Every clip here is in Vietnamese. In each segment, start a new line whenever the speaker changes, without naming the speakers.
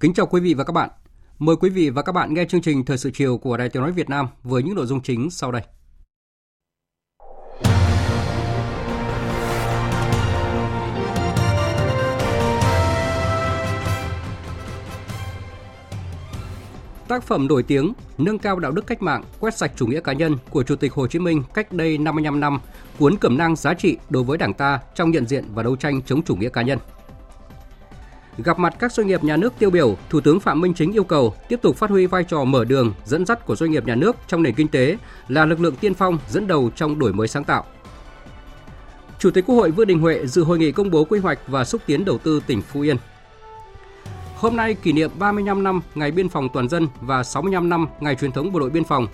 Kính chào quý vị và các bạn. Mời quý vị và các bạn nghe chương trình Thời sự chiều của Đài Tiếng nói Việt Nam với những nội dung chính sau đây. Tác phẩm nổi tiếng Nâng cao đạo đức cách mạng, quét sạch chủ nghĩa cá nhân của Chủ tịch Hồ Chí Minh cách đây 55 năm, cuốn cẩm nang giá trị đối với Đảng ta trong nhận diện và đấu tranh chống chủ nghĩa cá nhân. Gặp mặt các doanh nghiệp nhà nước tiêu biểu, Thủ tướng Phạm Minh Chính yêu cầu tiếp tục phát huy vai trò mở đường, dẫn dắt của doanh nghiệp nhà nước trong nền kinh tế là lực lượng tiên phong dẫn đầu trong đổi mới sáng tạo. Chủ tịch Quốc hội Vương Đình Huệ dự hội nghị công bố quy hoạch và xúc tiến đầu tư tỉnh Phú Yên. Hôm nay kỷ niệm 35 năm Ngày Biên phòng Toàn dân và 65 năm Ngày truyền thống Bộ đội Biên phòng.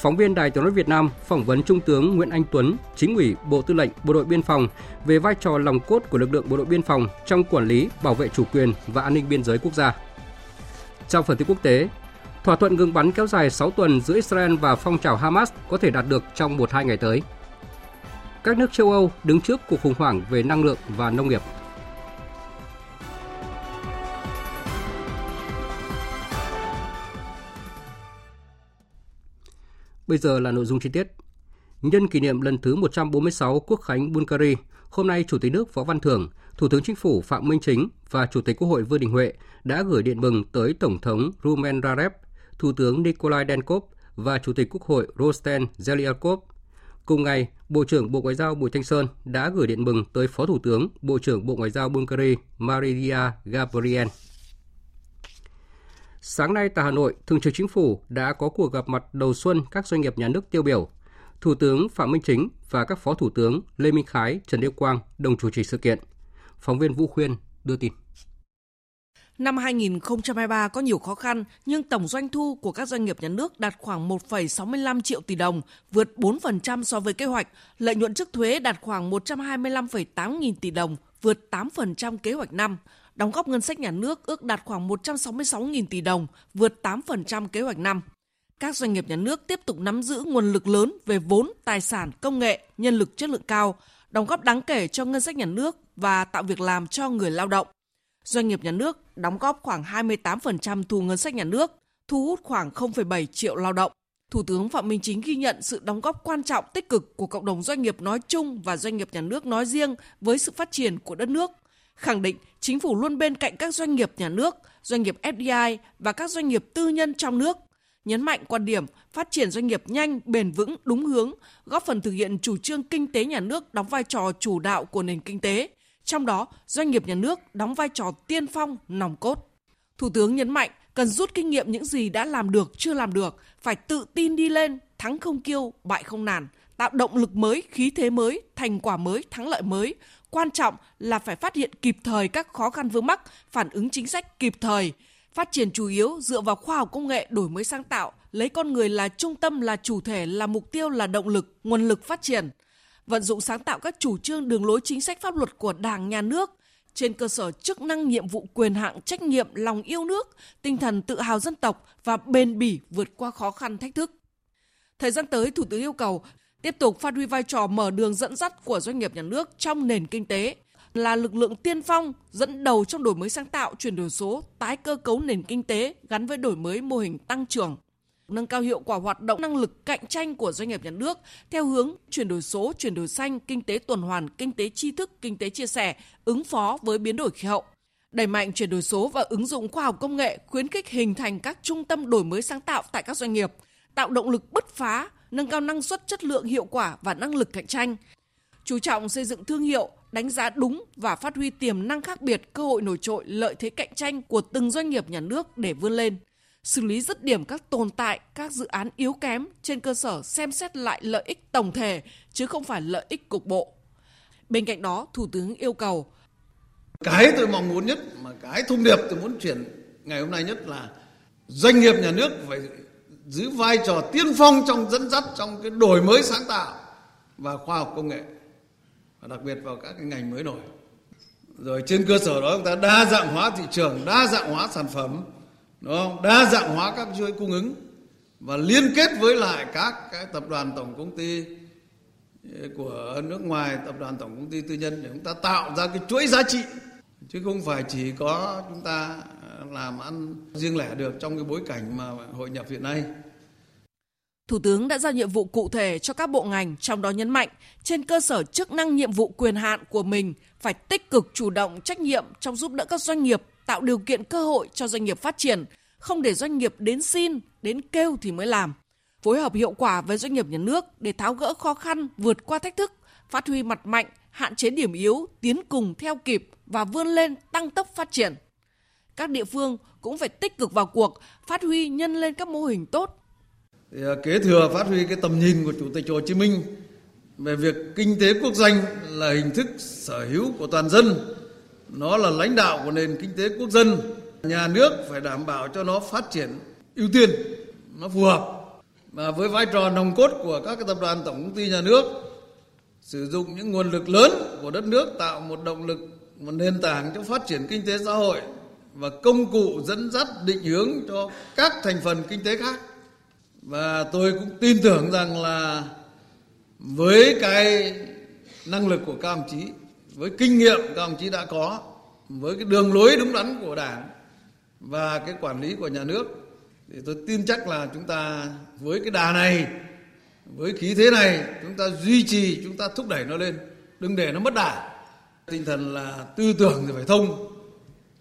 Phóng viên Đài Tiếng nói Việt Nam phỏng vấn Trung tướng Nguyễn Anh Tuấn, Chính ủy Bộ Tư lệnh Bộ đội Biên phòng về vai trò lòng cốt của lực lượng Bộ đội Biên phòng trong quản lý, bảo vệ chủ quyền và an ninh biên giới quốc gia. Trong phần tin quốc tế, thỏa thuận ngừng bắn kéo dài 6 tuần giữa Israel và phong trào Hamas có thể đạt được trong 1-2 ngày tới. Các nước châu Âu đứng trước cuộc khủng hoảng về năng lượng và nông nghiệp. Bây giờ là nội dung chi tiết. Nhân kỷ niệm lần thứ 146 Quốc khánh Bulgaria, hôm nay Chủ tịch nước Võ Văn Thưởng, Thủ tướng Chính phủ Phạm Minh Chính và Chủ tịch Quốc hội Vương Đình Huệ đã gửi điện mừng tới Tổng thống Rumen Radev, Thủ tướng Nikolai Denkov và Chủ tịch Quốc hội Rosten Zeliakov. Cùng ngày, Bộ trưởng Bộ Ngoại giao Bùi Thanh Sơn đã gửi điện mừng tới Phó Thủ tướng, Bộ trưởng Bộ Ngoại giao Bulgaria Maria Gabriel. Sáng nay tại Hà Nội, Thường trực Chính phủ đã có cuộc gặp mặt đầu xuân các doanh nghiệp nhà nước tiêu biểu. Thủ tướng Phạm Minh Chính và các Phó Thủ tướng Lê Minh Khái, Trần Đức Quang đồng chủ trì sự kiện. Phóng viên Vũ Khuyên đưa tin.
Năm 2023 có nhiều khó khăn, nhưng tổng doanh thu của các doanh nghiệp nhà nước đạt khoảng 1,65 triệu tỷ đồng, vượt 4% so với kế hoạch. Lợi nhuận trước thuế đạt khoảng 125,8 nghìn tỷ đồng, vượt 8% kế hoạch năm đóng góp ngân sách nhà nước ước đạt khoảng 166.000 tỷ đồng, vượt 8% kế hoạch năm. Các doanh nghiệp nhà nước tiếp tục nắm giữ nguồn lực lớn về vốn, tài sản, công nghệ, nhân lực chất lượng cao, đóng góp đáng kể cho ngân sách nhà nước và tạo việc làm cho người lao động. Doanh nghiệp nhà nước đóng góp khoảng 28% thu ngân sách nhà nước, thu hút khoảng 0,7 triệu lao động. Thủ tướng Phạm Minh Chính ghi nhận sự đóng góp quan trọng tích cực của cộng đồng doanh nghiệp nói chung và doanh nghiệp nhà nước nói riêng với sự phát triển của đất nước – khẳng định chính phủ luôn bên cạnh các doanh nghiệp nhà nước, doanh nghiệp FDI và các doanh nghiệp tư nhân trong nước, nhấn mạnh quan điểm phát triển doanh nghiệp nhanh, bền vững, đúng hướng, góp phần thực hiện chủ trương kinh tế nhà nước đóng vai trò chủ đạo của nền kinh tế, trong đó doanh nghiệp nhà nước đóng vai trò tiên phong, nòng cốt. Thủ tướng nhấn mạnh cần rút kinh nghiệm những gì đã làm được, chưa làm được, phải tự tin đi lên, thắng không kiêu, bại không nản, tạo động lực mới, khí thế mới, thành quả mới, thắng lợi mới, Quan trọng là phải phát hiện kịp thời các khó khăn vướng mắc, phản ứng chính sách kịp thời, phát triển chủ yếu dựa vào khoa học công nghệ đổi mới sáng tạo, lấy con người là trung tâm là chủ thể là mục tiêu là động lực, nguồn lực phát triển. Vận dụng sáng tạo các chủ trương đường lối chính sách pháp luật của Đảng, Nhà nước trên cơ sở chức năng nhiệm vụ quyền hạn trách nhiệm lòng yêu nước, tinh thần tự hào dân tộc và bền bỉ vượt qua khó khăn thách thức. Thời gian tới, Thủ tướng yêu cầu tiếp tục phát huy vai trò mở đường dẫn dắt của doanh nghiệp nhà nước trong nền kinh tế, là lực lượng tiên phong dẫn đầu trong đổi mới sáng tạo, chuyển đổi số, tái cơ cấu nền kinh tế gắn với đổi mới mô hình tăng trưởng, nâng cao hiệu quả hoạt động năng lực cạnh tranh của doanh nghiệp nhà nước theo hướng chuyển đổi số, chuyển đổi xanh, kinh tế tuần hoàn, kinh tế tri thức, kinh tế chia sẻ, ứng phó với biến đổi khí hậu. Đẩy mạnh chuyển đổi số và ứng dụng khoa học công nghệ, khuyến khích hình thành các trung tâm đổi mới sáng tạo tại các doanh nghiệp, tạo động lực bứt phá nâng cao năng suất chất lượng hiệu quả và năng lực cạnh tranh chú trọng xây dựng thương hiệu đánh giá đúng và phát huy tiềm năng khác biệt, cơ hội nổi trội, lợi thế cạnh tranh của từng doanh nghiệp nhà nước để vươn lên xử lý dứt điểm các tồn tại, các dự án yếu kém trên cơ sở xem xét lại lợi ích tổng thể chứ không phải lợi ích cục bộ. Bên cạnh đó, Thủ tướng yêu cầu
cái tôi mong muốn nhất mà cái thông điệp tôi muốn chuyển ngày hôm nay nhất là doanh nghiệp nhà nước phải giữ vai trò tiên phong trong dẫn dắt, trong cái đổi mới sáng tạo và khoa học công nghệ, và đặc biệt vào các cái ngành mới nổi. Rồi trên cơ sở đó chúng ta đa dạng hóa thị trường, đa dạng hóa sản phẩm, đúng không? Đa dạng hóa các chuỗi cung ứng và liên kết với lại các cái tập đoàn tổng công ty ờ, của nước ngoài, tập đoàn tổng công ty tư nhân để chúng ta tạo ra cái chuỗi giá trị. Chứ không phải chỉ có chúng ta làm ăn riêng lẻ được trong cái bối cảnh mà hội nhập hiện nay.
Thủ tướng đã giao nhiệm vụ cụ thể cho các bộ ngành, trong đó nhấn mạnh trên cơ sở chức năng nhiệm vụ quyền hạn của mình phải tích cực chủ động trách nhiệm trong giúp đỡ các doanh nghiệp tạo điều kiện cơ hội cho doanh nghiệp phát triển, không để doanh nghiệp đến xin, đến kêu thì mới làm. Phối hợp hiệu quả với doanh nghiệp nhà nước để tháo gỡ khó khăn, vượt qua thách thức, phát huy mặt mạnh, hạn chế điểm yếu, tiến cùng theo kịp và vươn lên tăng tốc phát triển. Các địa phương cũng phải tích cực vào cuộc, phát huy nhân lên các mô hình tốt.
Thì à, kế thừa phát huy cái tầm nhìn của Chủ tịch Hồ Chí Minh về việc kinh tế quốc doanh là hình thức sở hữu của toàn dân, nó là lãnh đạo của nền kinh tế quốc dân, nhà nước phải đảm bảo cho nó phát triển ưu tiên, nó phù hợp. Và với vai trò nòng cốt của các cái tập đoàn tổng công ty nhà nước, sử dụng những nguồn lực lớn của đất nước tạo một động lực, một nền tảng cho phát triển kinh tế xã hội và công cụ dẫn dắt định hướng cho các thành phần kinh tế khác. Và tôi cũng tin tưởng rằng là với cái năng lực của các ông chí, với kinh nghiệm các ông chí đã có, với cái đường lối đúng đắn của Đảng và cái quản lý của nhà nước thì tôi tin chắc là chúng ta với cái đà này với khí thế này chúng ta duy trì chúng ta thúc đẩy nó lên đừng để nó mất đà tinh thần là tư tưởng thì phải thông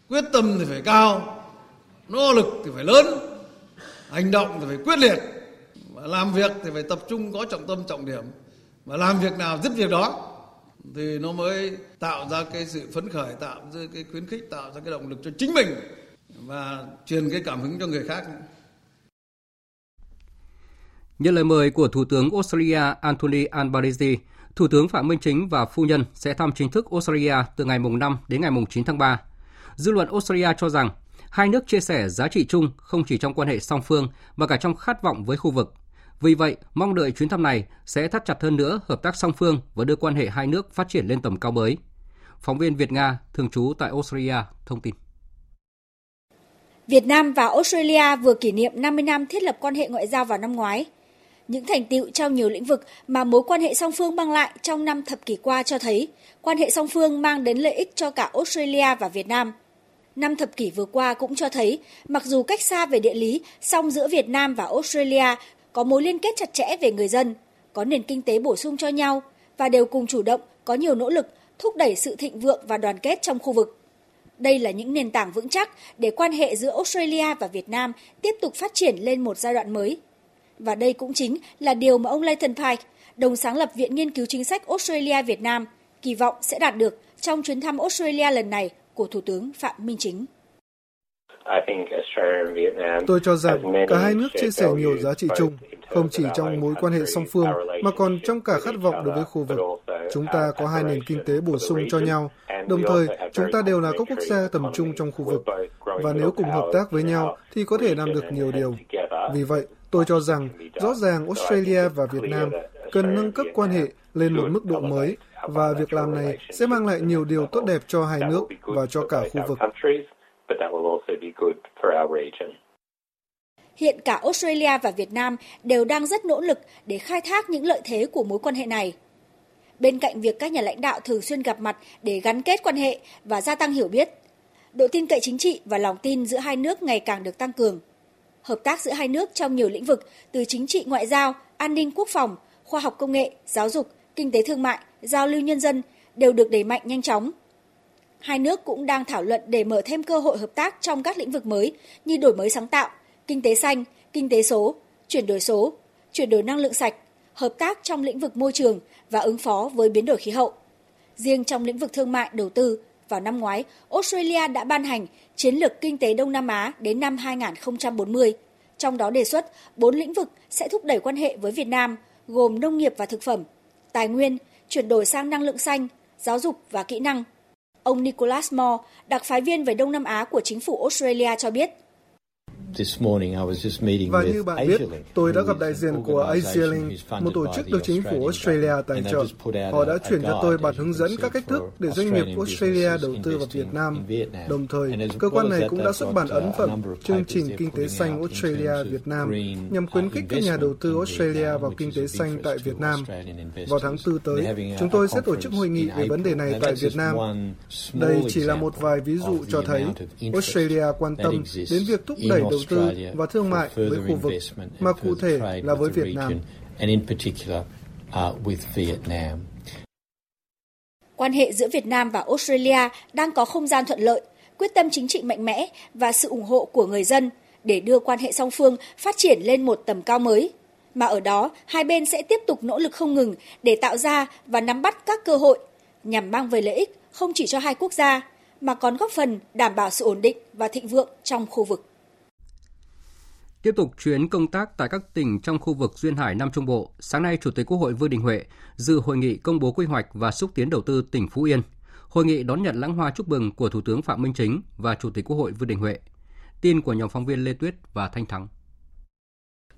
quyết tâm thì phải cao nỗ lực thì phải lớn hành động thì phải quyết liệt. Và làm việc thì phải tập trung có trọng tâm trọng điểm. Và làm việc nào dứt việc đó thì nó mới tạo ra cái sự phấn khởi tạo ra cái khuyến khích tạo ra cái động lực cho chính mình và truyền cái cảm hứng cho người khác.
Nhận lời mời của Thủ tướng Australia Anthony Albanese, Thủ tướng Phạm Minh Chính và phu nhân sẽ thăm chính thức Australia từ ngày mùng 5 đến ngày mùng 9 tháng 3. Dư luận Australia cho rằng hai nước chia sẻ giá trị chung không chỉ trong quan hệ song phương mà cả trong khát vọng với khu vực. Vì vậy, mong đợi chuyến thăm này sẽ thắt chặt hơn nữa hợp tác song phương và đưa quan hệ hai nước phát triển lên tầm cao mới. Phóng viên Việt Nga thường trú tại Australia thông tin.
Việt Nam và Australia vừa kỷ niệm 50 năm thiết lập quan hệ ngoại giao vào năm ngoái. Những thành tiệu trong nhiều lĩnh vực mà mối quan hệ song phương mang lại trong năm thập kỷ qua cho thấy quan hệ song phương mang đến lợi ích cho cả Australia và Việt Nam. Năm thập kỷ vừa qua cũng cho thấy, mặc dù cách xa về địa lý, song giữa Việt Nam và Australia có mối liên kết chặt chẽ về người dân, có nền kinh tế bổ sung cho nhau và đều cùng chủ động có nhiều nỗ lực thúc đẩy sự thịnh vượng và đoàn kết trong khu vực. Đây là những nền tảng vững chắc để quan hệ giữa Australia và Việt Nam tiếp tục phát triển lên một giai đoạn mới. Và đây cũng chính là điều mà ông Leighton Pike, đồng sáng lập Viện Nghiên cứu Chính sách Australia Việt Nam, kỳ vọng sẽ đạt được trong chuyến thăm Australia lần này của Thủ tướng Phạm Minh Chính.
Tôi cho rằng cả hai nước chia sẻ nhiều giá trị chung, không chỉ trong mối quan hệ song phương mà còn trong cả khát vọng đối với khu vực. Chúng ta có hai nền kinh tế bổ sung cho nhau, đồng thời chúng ta đều là các quốc gia tầm trung trong khu vực. Và nếu cùng hợp tác với nhau thì có thể làm được nhiều điều. Vì vậy, tôi cho rằng rõ ràng Australia và Việt Nam cần nâng cấp quan hệ lên một mức độ mới và việc làm này sẽ mang lại nhiều điều tốt đẹp cho hai nước và cho cả khu vực.
Hiện cả Australia và Việt Nam đều đang rất nỗ lực để khai thác những lợi thế của mối quan hệ này. Bên cạnh việc các nhà lãnh đạo thường xuyên gặp mặt để gắn kết quan hệ và gia tăng hiểu biết, độ tin cậy chính trị và lòng tin giữa hai nước ngày càng được tăng cường. Hợp tác giữa hai nước trong nhiều lĩnh vực từ chính trị ngoại giao, an ninh quốc phòng, khoa học công nghệ, giáo dục, kinh tế thương mại, giao lưu nhân dân đều được đẩy mạnh nhanh chóng. Hai nước cũng đang thảo luận để mở thêm cơ hội hợp tác trong các lĩnh vực mới như đổi mới sáng tạo, kinh tế xanh, kinh tế số, chuyển đổi số, chuyển đổi năng lượng sạch, hợp tác trong lĩnh vực môi trường và ứng phó với biến đổi khí hậu. Riêng trong lĩnh vực thương mại đầu tư, vào năm ngoái, Australia đã ban hành chiến lược kinh tế Đông Nam Á đến năm 2040. Trong đó đề xuất 4 lĩnh vực sẽ thúc đẩy quan hệ với Việt Nam, gồm nông nghiệp và thực phẩm, tài nguyên, chuyển đổi sang năng lượng xanh, giáo dục và kỹ năng. Ông Nicholas Moore, đặc phái viên về Đông Nam Á của chính phủ Australia cho biết,
và như bạn biết, tôi đã gặp đại diện của AsiaLink, một tổ chức được chính phủ Australia tài trợ. Họ đã chuyển cho tôi bản hướng dẫn các cách thức để doanh nghiệp Australia đầu tư vào Việt Nam. Đồng thời, cơ quan này cũng đã xuất bản ấn phẩm chương trình Kinh tế xanh Australia Việt Nam nhằm khuyến khích các nhà đầu tư Australia vào kinh tế xanh tại Việt Nam. Vào tháng 4 tới, chúng tôi sẽ tổ chức hội nghị về vấn đề này tại Việt Nam. Đây chỉ là một vài ví dụ cho thấy Australia quan tâm đến việc thúc đẩy đầu đầu tư và thương mại với khu vực, mà cụ thể là với Việt Nam. Uh,
Quan hệ giữa Việt Nam và Australia đang có không gian thuận lợi, quyết tâm chính trị mạnh mẽ và sự ủng hộ của người dân để đưa quan hệ song phương phát triển lên một tầm cao mới. Mà ở đó, hai bên sẽ tiếp tục nỗ lực không ngừng để tạo ra và nắm bắt các cơ hội nhằm mang về lợi ích không chỉ cho hai quốc gia, mà còn góp phần đảm bảo sự ổn định và thịnh vượng trong khu vực.
Tiếp tục chuyến công tác tại các tỉnh trong khu vực Duyên Hải Nam Trung Bộ, sáng nay Chủ tịch Quốc hội Vương Đình Huệ dự hội nghị công bố quy hoạch và xúc tiến đầu tư tỉnh Phú Yên. Hội nghị đón nhận lãng hoa chúc mừng của Thủ tướng Phạm Minh Chính và Chủ tịch Quốc hội Vương Đình Huệ. Tin của nhóm phóng viên Lê Tuyết và Thanh Thắng.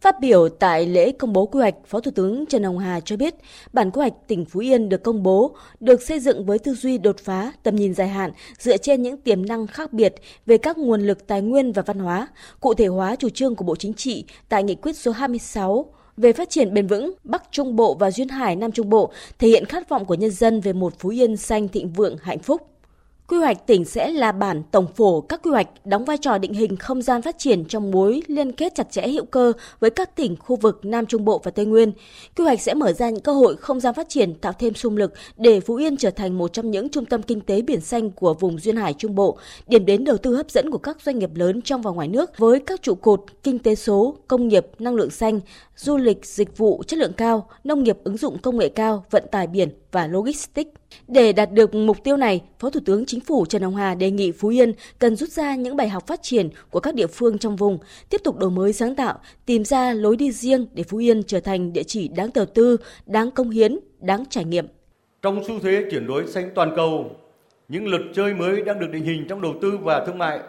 Phát biểu tại lễ công bố quy hoạch, Phó Thủ tướng Trần Hồng Hà cho biết, bản quy hoạch tỉnh Phú Yên được công bố, được xây dựng với tư duy đột phá, tầm nhìn dài hạn, dựa trên những tiềm năng khác biệt về các nguồn lực tài nguyên và văn hóa, cụ thể hóa chủ trương của Bộ Chính trị tại nghị quyết số 26 về phát triển bền vững Bắc Trung Bộ và Duyên Hải Nam Trung Bộ, thể hiện khát vọng của nhân dân về một Phú Yên xanh thịnh vượng hạnh phúc. Quy hoạch tỉnh sẽ là bản tổng phổ các quy hoạch đóng vai trò định hình không gian phát triển trong mối liên kết chặt chẽ hữu cơ với các tỉnh khu vực Nam Trung Bộ và Tây Nguyên. Quy hoạch sẽ mở ra những cơ hội không gian phát triển tạo thêm xung lực để Phú Yên trở thành một trong những trung tâm kinh tế biển xanh của vùng duyên hải Trung Bộ, điểm đến đầu tư hấp dẫn của các doanh nghiệp lớn trong và ngoài nước với các trụ cột kinh tế số, công nghiệp, năng lượng xanh, du lịch, dịch vụ chất lượng cao, nông nghiệp ứng dụng công nghệ cao, vận tải biển và logistics. Để đạt được mục tiêu này, Phó Thủ tướng Chính phủ Trần Hồng Hà đề nghị Phú Yên cần rút ra những bài học phát triển của các địa phương trong vùng, tiếp tục đổi mới sáng tạo, tìm ra lối đi riêng để Phú Yên trở thành địa chỉ đáng đầu tư, đáng công hiến, đáng trải nghiệm.
Trong xu thế chuyển đổi xanh toàn cầu, những luật chơi mới đang được định hình trong đầu tư và thương mại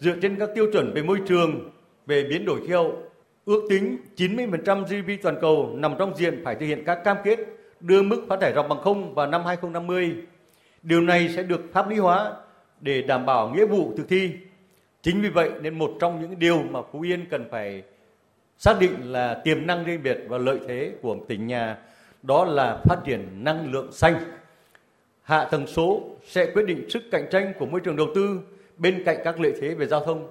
dựa trên các tiêu chuẩn về môi trường, về biến đổi khí hậu. Ước tính 90% GDP toàn cầu nằm trong diện phải thực hiện các cam kết đưa mức phát thải ròng bằng không vào năm 2050. Điều này sẽ được pháp lý hóa để đảm bảo nghĩa vụ thực thi. Chính vì vậy nên một trong những điều mà Phú Yên cần phải xác định là tiềm năng riêng biệt và lợi thế của tỉnh nhà, đó là phát triển năng lượng xanh. Hạ tầng số sẽ quyết định sức cạnh tranh của môi trường đầu tư bên cạnh các lợi thế về giao thông.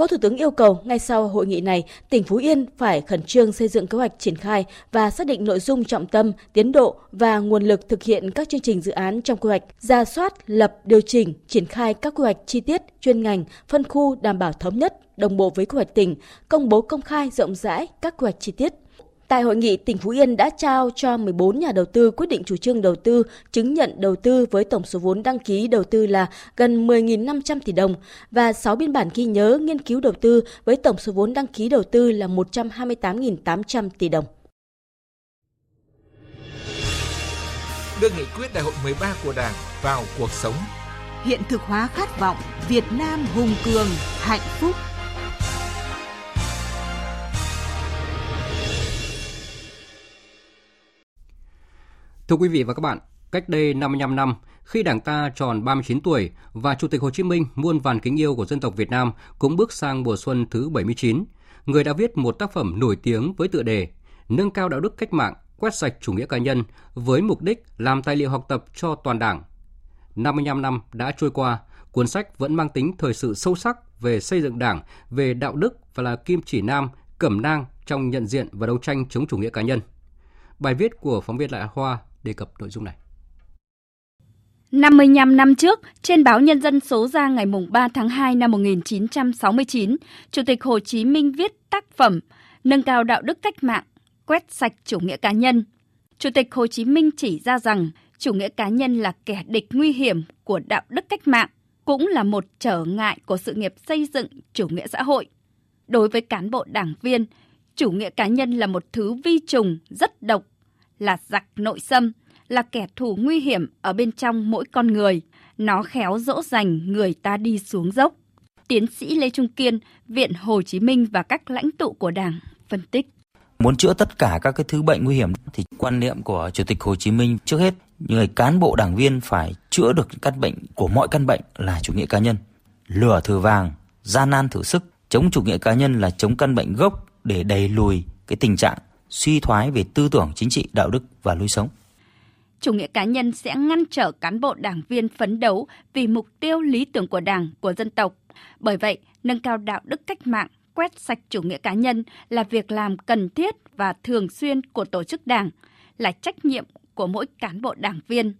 Phó Thủ tướng yêu cầu ngay sau hội nghị này, tỉnh Phú Yên phải khẩn trương xây dựng kế hoạch triển khai và xác định nội dung trọng tâm, tiến độ và nguồn lực thực hiện các chương trình dự án trong quy hoạch, ra soát, lập, điều chỉnh, triển khai các quy hoạch chi tiết, chuyên ngành, phân khu đảm bảo thống nhất, đồng bộ với quy hoạch tỉnh, công bố công khai rộng rãi các quy hoạch chi tiết. Tại hội nghị, tỉnh Phú Yên đã trao cho 14 nhà đầu tư quyết định chủ trương đầu tư, chứng nhận đầu tư với tổng số vốn đăng ký đầu tư là gần 10.500 tỷ đồng và 6 biên bản ghi nhớ nghiên cứu đầu tư với tổng số vốn đăng ký đầu tư là 128.800 tỷ đồng.
Đưa nghị quyết đại hội 13 của Đảng vào cuộc sống.
Hiện thực hóa khát vọng Việt Nam hùng cường, hạnh phúc
Thưa quý vị và các bạn, cách đây 55 năm, khi Đảng ta tròn 39 tuổi và Chủ tịch Hồ Chí Minh muôn vàn kính yêu của dân tộc Việt Nam cũng bước sang mùa xuân thứ 79, người đã viết một tác phẩm nổi tiếng với tựa đề Nâng cao đạo đức cách mạng, quét sạch chủ nghĩa cá nhân với mục đích làm tài liệu học tập cho toàn Đảng. 55 năm đã trôi qua, cuốn sách vẫn mang tính thời sự sâu sắc về xây dựng Đảng, về đạo đức và là kim chỉ nam, cẩm nang trong nhận diện và đấu tranh chống chủ nghĩa cá nhân. Bài viết của phóng viên Lại Hoa đề cập nội dung này.
55 năm trước, trên báo Nhân dân số ra ngày 3 tháng 2 năm 1969, Chủ tịch Hồ Chí Minh viết tác phẩm Nâng cao đạo đức cách mạng, quét sạch chủ nghĩa cá nhân. Chủ tịch Hồ Chí Minh chỉ ra rằng chủ nghĩa cá nhân là kẻ địch nguy hiểm của đạo đức cách mạng, cũng là một trở ngại của sự nghiệp xây dựng chủ nghĩa xã hội. Đối với cán bộ đảng viên, chủ nghĩa cá nhân là một thứ vi trùng rất độc, là giặc nội xâm, là kẻ thù nguy hiểm ở bên trong mỗi con người. Nó khéo dỗ dành người ta đi xuống dốc. Tiến sĩ Lê Trung Kiên, Viện Hồ Chí Minh và các lãnh tụ của Đảng phân tích.
Muốn chữa tất cả các cái thứ bệnh nguy hiểm thì quan niệm của Chủ tịch Hồ Chí Minh trước hết người cán bộ đảng viên phải chữa được căn bệnh của mọi căn bệnh là chủ nghĩa cá nhân. Lửa thử vàng, gian nan thử sức, chống chủ nghĩa cá nhân là chống căn bệnh gốc để đẩy lùi cái tình trạng suy thoái về tư tưởng chính trị, đạo đức và lối sống.
Chủ nghĩa cá nhân sẽ ngăn trở cán bộ đảng viên phấn đấu vì mục tiêu lý tưởng của Đảng, của dân tộc. Bởi vậy, nâng cao đạo đức cách mạng, quét sạch chủ nghĩa cá nhân là việc làm cần thiết và thường xuyên của tổ chức Đảng, là trách nhiệm của mỗi cán bộ đảng viên.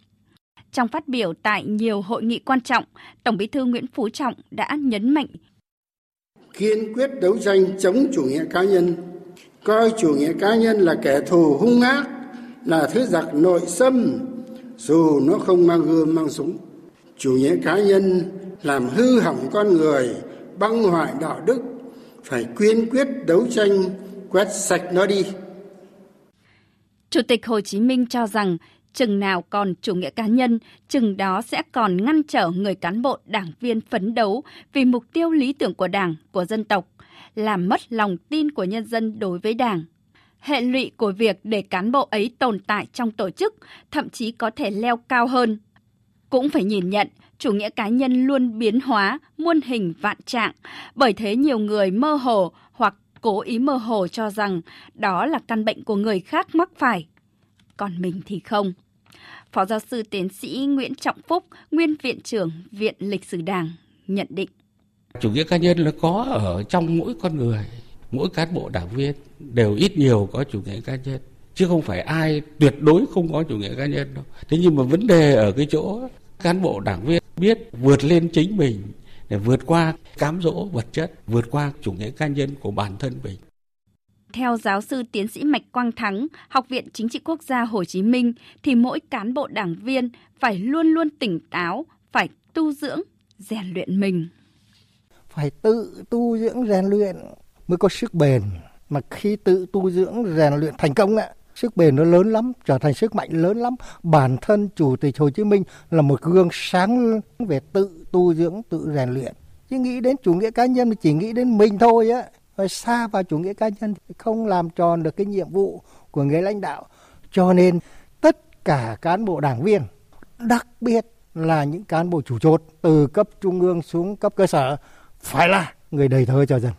Trong phát biểu tại nhiều hội nghị quan trọng, Tổng Bí thư Nguyễn Phú Trọng đã nhấn mạnh
kiên quyết đấu tranh chống chủ nghĩa cá nhân, coi chủ nghĩa cá nhân là kẻ thù hung ác, là thứ giặc nội xâm, dù nó không mang gươm mang súng. Chủ nghĩa cá nhân làm hư hỏng con người, băng hoại đạo đức, phải kiên quyết đấu tranh quét sạch nó đi.
Chủ tịch Hồ Chí Minh cho rằng chừng nào còn chủ nghĩa cá nhân, chừng đó sẽ còn ngăn trở người cán bộ đảng viên phấn đấu vì mục tiêu lý tưởng của Đảng, của dân tộc, làm mất lòng tin của nhân dân đối với Đảng. Hệ lụy của việc để cán bộ ấy tồn tại trong tổ chức thậm chí có thể leo cao hơn. Cũng phải nhìn nhận, chủ nghĩa cá nhân luôn biến hóa, muôn hình vạn trạng, bởi thế nhiều người mơ hồ hoặc cố ý mơ hồ cho rằng đó là căn bệnh của người khác mắc phải còn mình thì không. Phó giáo sư tiến sĩ Nguyễn Trọng Phúc, nguyên viện trưởng Viện Lịch sử Đảng, nhận định.
Chủ nghĩa cá nhân là có ở trong mỗi con người, mỗi cán bộ đảng viên đều ít nhiều có chủ nghĩa cá nhân. Chứ không phải ai tuyệt đối không có chủ nghĩa cá nhân đâu. Thế nhưng mà vấn đề ở cái chỗ cán bộ đảng viên biết vượt lên chính mình để vượt qua cám dỗ vật chất, vượt qua chủ nghĩa cá nhân của bản thân mình.
Theo giáo sư tiến sĩ Mạch Quang Thắng, Học viện Chính trị Quốc gia Hồ Chí Minh, thì mỗi cán bộ đảng viên phải luôn luôn tỉnh táo, phải tu dưỡng, rèn luyện mình.
Phải tự tu dưỡng rèn luyện mới có sức bền. Mà khi tự tu dưỡng rèn luyện thành công ạ, sức bền nó lớn lắm, trở thành sức mạnh lớn lắm. Bản thân Chủ tịch Hồ Chí Minh là một gương sáng về tự tu dưỡng, tự rèn luyện. Chứ nghĩ đến chủ nghĩa cá nhân chỉ nghĩ đến mình thôi á rồi xa vào chủ nghĩa cá nhân không làm tròn được cái nhiệm vụ của người lãnh đạo cho nên tất cả cán bộ đảng viên đặc biệt là những cán bộ chủ chốt từ cấp trung ương xuống cấp cơ sở phải là. Người đầy thơ cho dân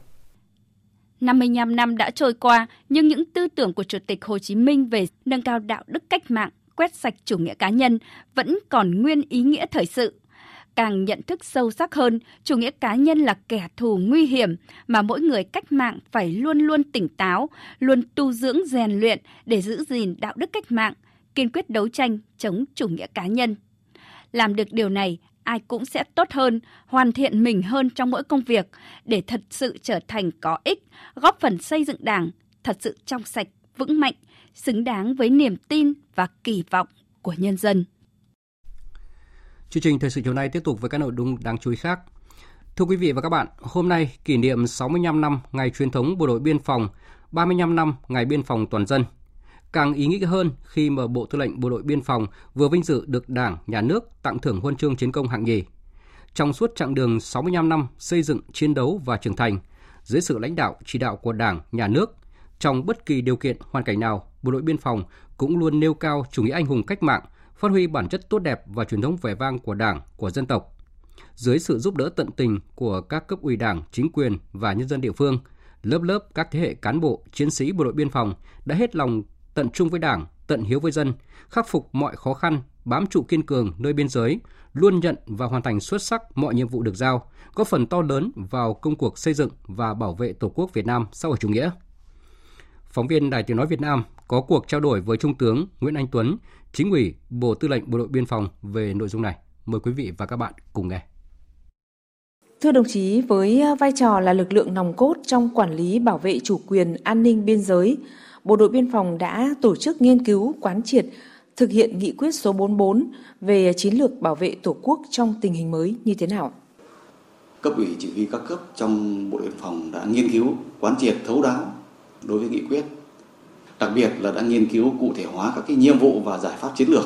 55 năm đã trôi qua, nhưng những tư tưởng của Chủ tịch Hồ Chí Minh về nâng cao đạo đức cách mạng, quét sạch chủ nghĩa cá nhân vẫn còn nguyên ý nghĩa thời sự. Càng nhận thức sâu sắc hơn chủ nghĩa cá nhân là kẻ thù nguy hiểm mà mỗi người cách mạng phải luôn luôn tỉnh táo, luôn tu dưỡng rèn luyện để giữ gìn đạo đức cách mạng, kiên quyết đấu tranh chống chủ nghĩa cá nhân. Làm được điều này, ai cũng sẽ tốt hơn, hoàn thiện mình hơn trong mỗi công việc để thật sự trở thành có ích, góp phần xây dựng Đảng thật sự trong sạch, vững mạnh, xứng đáng với niềm tin và kỳ vọng của nhân dân.
Chương trình thời sự chiều nay tiếp tục với các nội dung đáng chú ý khác. Thưa quý vị và các bạn, hôm nay kỷ niệm 65 năm ngày truyền thống Bộ đội Biên phòng, 35 năm ngày biên phòng toàn dân. Càng ý nghĩa hơn khi mà Bộ Tư lệnh Bộ đội Biên phòng vừa vinh dự được Đảng, Nhà nước tặng thưởng huân chương chiến công hạng nhì. Trong suốt chặng đường 65 năm xây dựng, chiến đấu và trưởng thành, dưới sự lãnh đạo, chỉ đạo của Đảng, Nhà nước, trong bất kỳ điều kiện, hoàn cảnh nào, Bộ đội Biên phòng cũng luôn nêu cao chủ nghĩa anh hùng cách mạng, phát huy bản chất tốt đẹp và truyền thống vẻ vang của Đảng, của dân tộc. Dưới sự giúp đỡ tận tình của các cấp ủy Đảng, chính quyền và nhân dân địa phương, lớp lớp các thế hệ cán bộ, chiến sĩ bộ đội biên phòng đã hết lòng tận trung với Đảng, tận hiếu với dân, khắc phục mọi khó khăn, bám trụ kiên cường nơi biên giới, luôn nhận và hoàn thành xuất sắc mọi nhiệm vụ được giao, góp phần to lớn vào công cuộc xây dựng và bảo vệ Tổ quốc Việt Nam xã hội chủ nghĩa. Phóng viên Đài Tiếng Nói Việt Nam có cuộc trao đổi với Trung tướng Nguyễn Anh Tuấn, Chính ủy Bộ Tư lệnh Bộ đội Biên phòng về nội dung này. Mời quý vị và các bạn cùng nghe.
Thưa đồng chí, với vai trò là lực lượng nòng cốt trong quản lý bảo vệ chủ quyền an ninh biên giới, Bộ đội Biên phòng đã tổ chức nghiên cứu quán triệt thực hiện nghị quyết số 44 về chiến lược bảo vệ Tổ quốc trong tình hình mới như thế nào?
Cấp ủy chỉ huy các cấp trong Bộ đội biên phòng đã nghiên cứu, quán triệt thấu đáo đối với nghị quyết. Đặc biệt là đã nghiên cứu cụ thể hóa các cái nhiệm vụ và giải pháp chiến lược.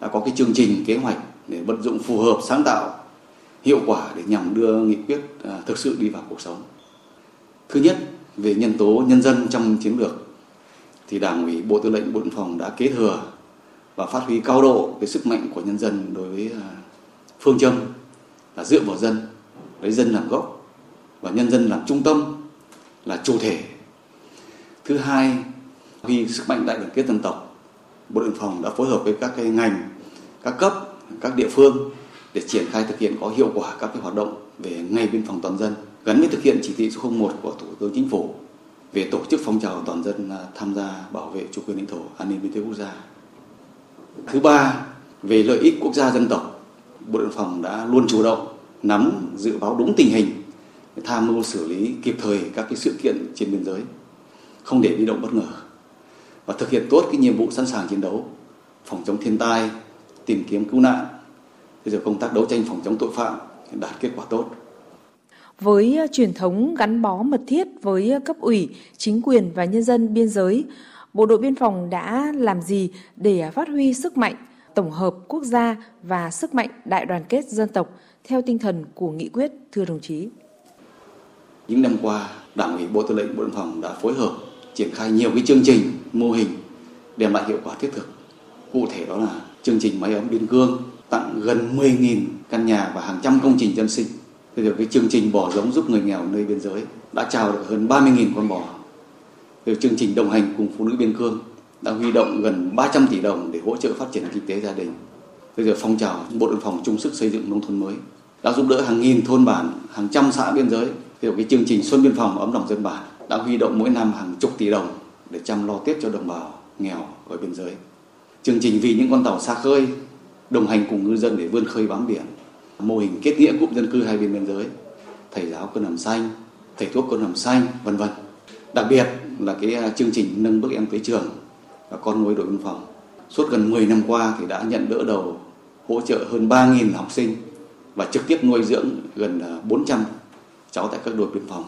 Đã có cái chương trình, kế hoạch để vận dụng phù hợp, sáng tạo, hiệu quả để nhằm đưa nghị quyết à, thực sự đi vào cuộc sống. Thứ nhất, về nhân tố nhân dân trong chiến lược thì Đảng ủy Bộ Tư lệnh Bộ Đội phòng đã kế thừa và phát huy cao độ cái sức mạnh của nhân dân đối với à, phương châm là dựa vào dân, lấy dân làm gốc và nhân dân làm trung tâm là chủ thể. Thứ hai, huy sức mạnh đại đoàn kết dân tộc, Bộ đội phòng đã phối hợp với các cái ngành, các cấp, các địa phương để triển khai thực hiện có hiệu quả các cái hoạt động về ngày biên phòng toàn dân gắn với thực hiện chỉ thị số 01 của Thủ tướng Chính phủ về tổ chức phong trào toàn dân à, tham gia bảo vệ chủ quyền lãnh thổ, an ninh biên giới quốc gia. Thứ ba, về lợi ích quốc gia dân tộc, Bộ Đội phòng đã luôn chủ động nắm dự báo đúng tình hình, tham mưu xử lý kịp thời các cái sự kiện trên biên giới, không để bị động bất ngờ và thực hiện tốt cái nhiệm vụ sẵn sàng chiến đấu, phòng chống thiên tai, tìm kiếm cứu nạn, rồi công tác đấu tranh phòng chống tội phạm đạt kết quả tốt
với ờ, truyền thống gắn bó mật thiết với ờ, cấp ủy, chính quyền và nhân dân biên giới, Bộ đội Biên phòng đã làm gì để ờ, phát huy sức mạnh tổng hợp quốc gia và sức mạnh đại đoàn kết dân tộc theo tinh thần của nghị quyết, thưa đồng chí?
Những năm qua, Đảng ủy Bộ Tư lệnh Bộ Đội Biên phòng đã phối hợp triển khai nhiều cái chương trình, mô hình đem lại hiệu quả thiết thực. Cụ thể đó là chương trình máy ấm biên cương tặng gần 10.000 căn nhà và hàng trăm công trình dân sinh Thế rồi cái chương trình bò giống giúp người nghèo nơi biên giới đã trao được hơn 30.000 con bò. Rồi chương trình đồng hành cùng phụ nữ biên cương đã huy động gần 300 tỷ đồng để hỗ trợ phát triển kinh tế gia đình. Bây giờ phong trào bộ đội phòng chung sức xây dựng nông thôn mới đã giúp đỡ hàng nghìn thôn bản, hàng trăm xã biên giới. Rồi cái chương trình Xuân biên phòng ấm lòng dân bản đã huy động mỗi năm hàng chục tỷ đồng để chăm lo Tết cho đồng bào nghèo ở biên giới. Chương trình vì những con tàu xa khơi đồng hành cùng ngư dân để vươn khơi bám biển mô hình kết nghĩa cụm dân cư hai bên biên giới, thầy giáo quân hàm xanh, thầy thuốc quân hàm xanh, vân vân. Đặc biệt là cái à, chương trình nâng bước em tới trường và con nuôi đội biên phòng. Suốt gần 10 năm qua thì đã nhận đỡ đầu hỗ trợ hơn 3.000 học sinh và trực tiếp nuôi dưỡng gần à, 400 cháu tại các đội biên phòng.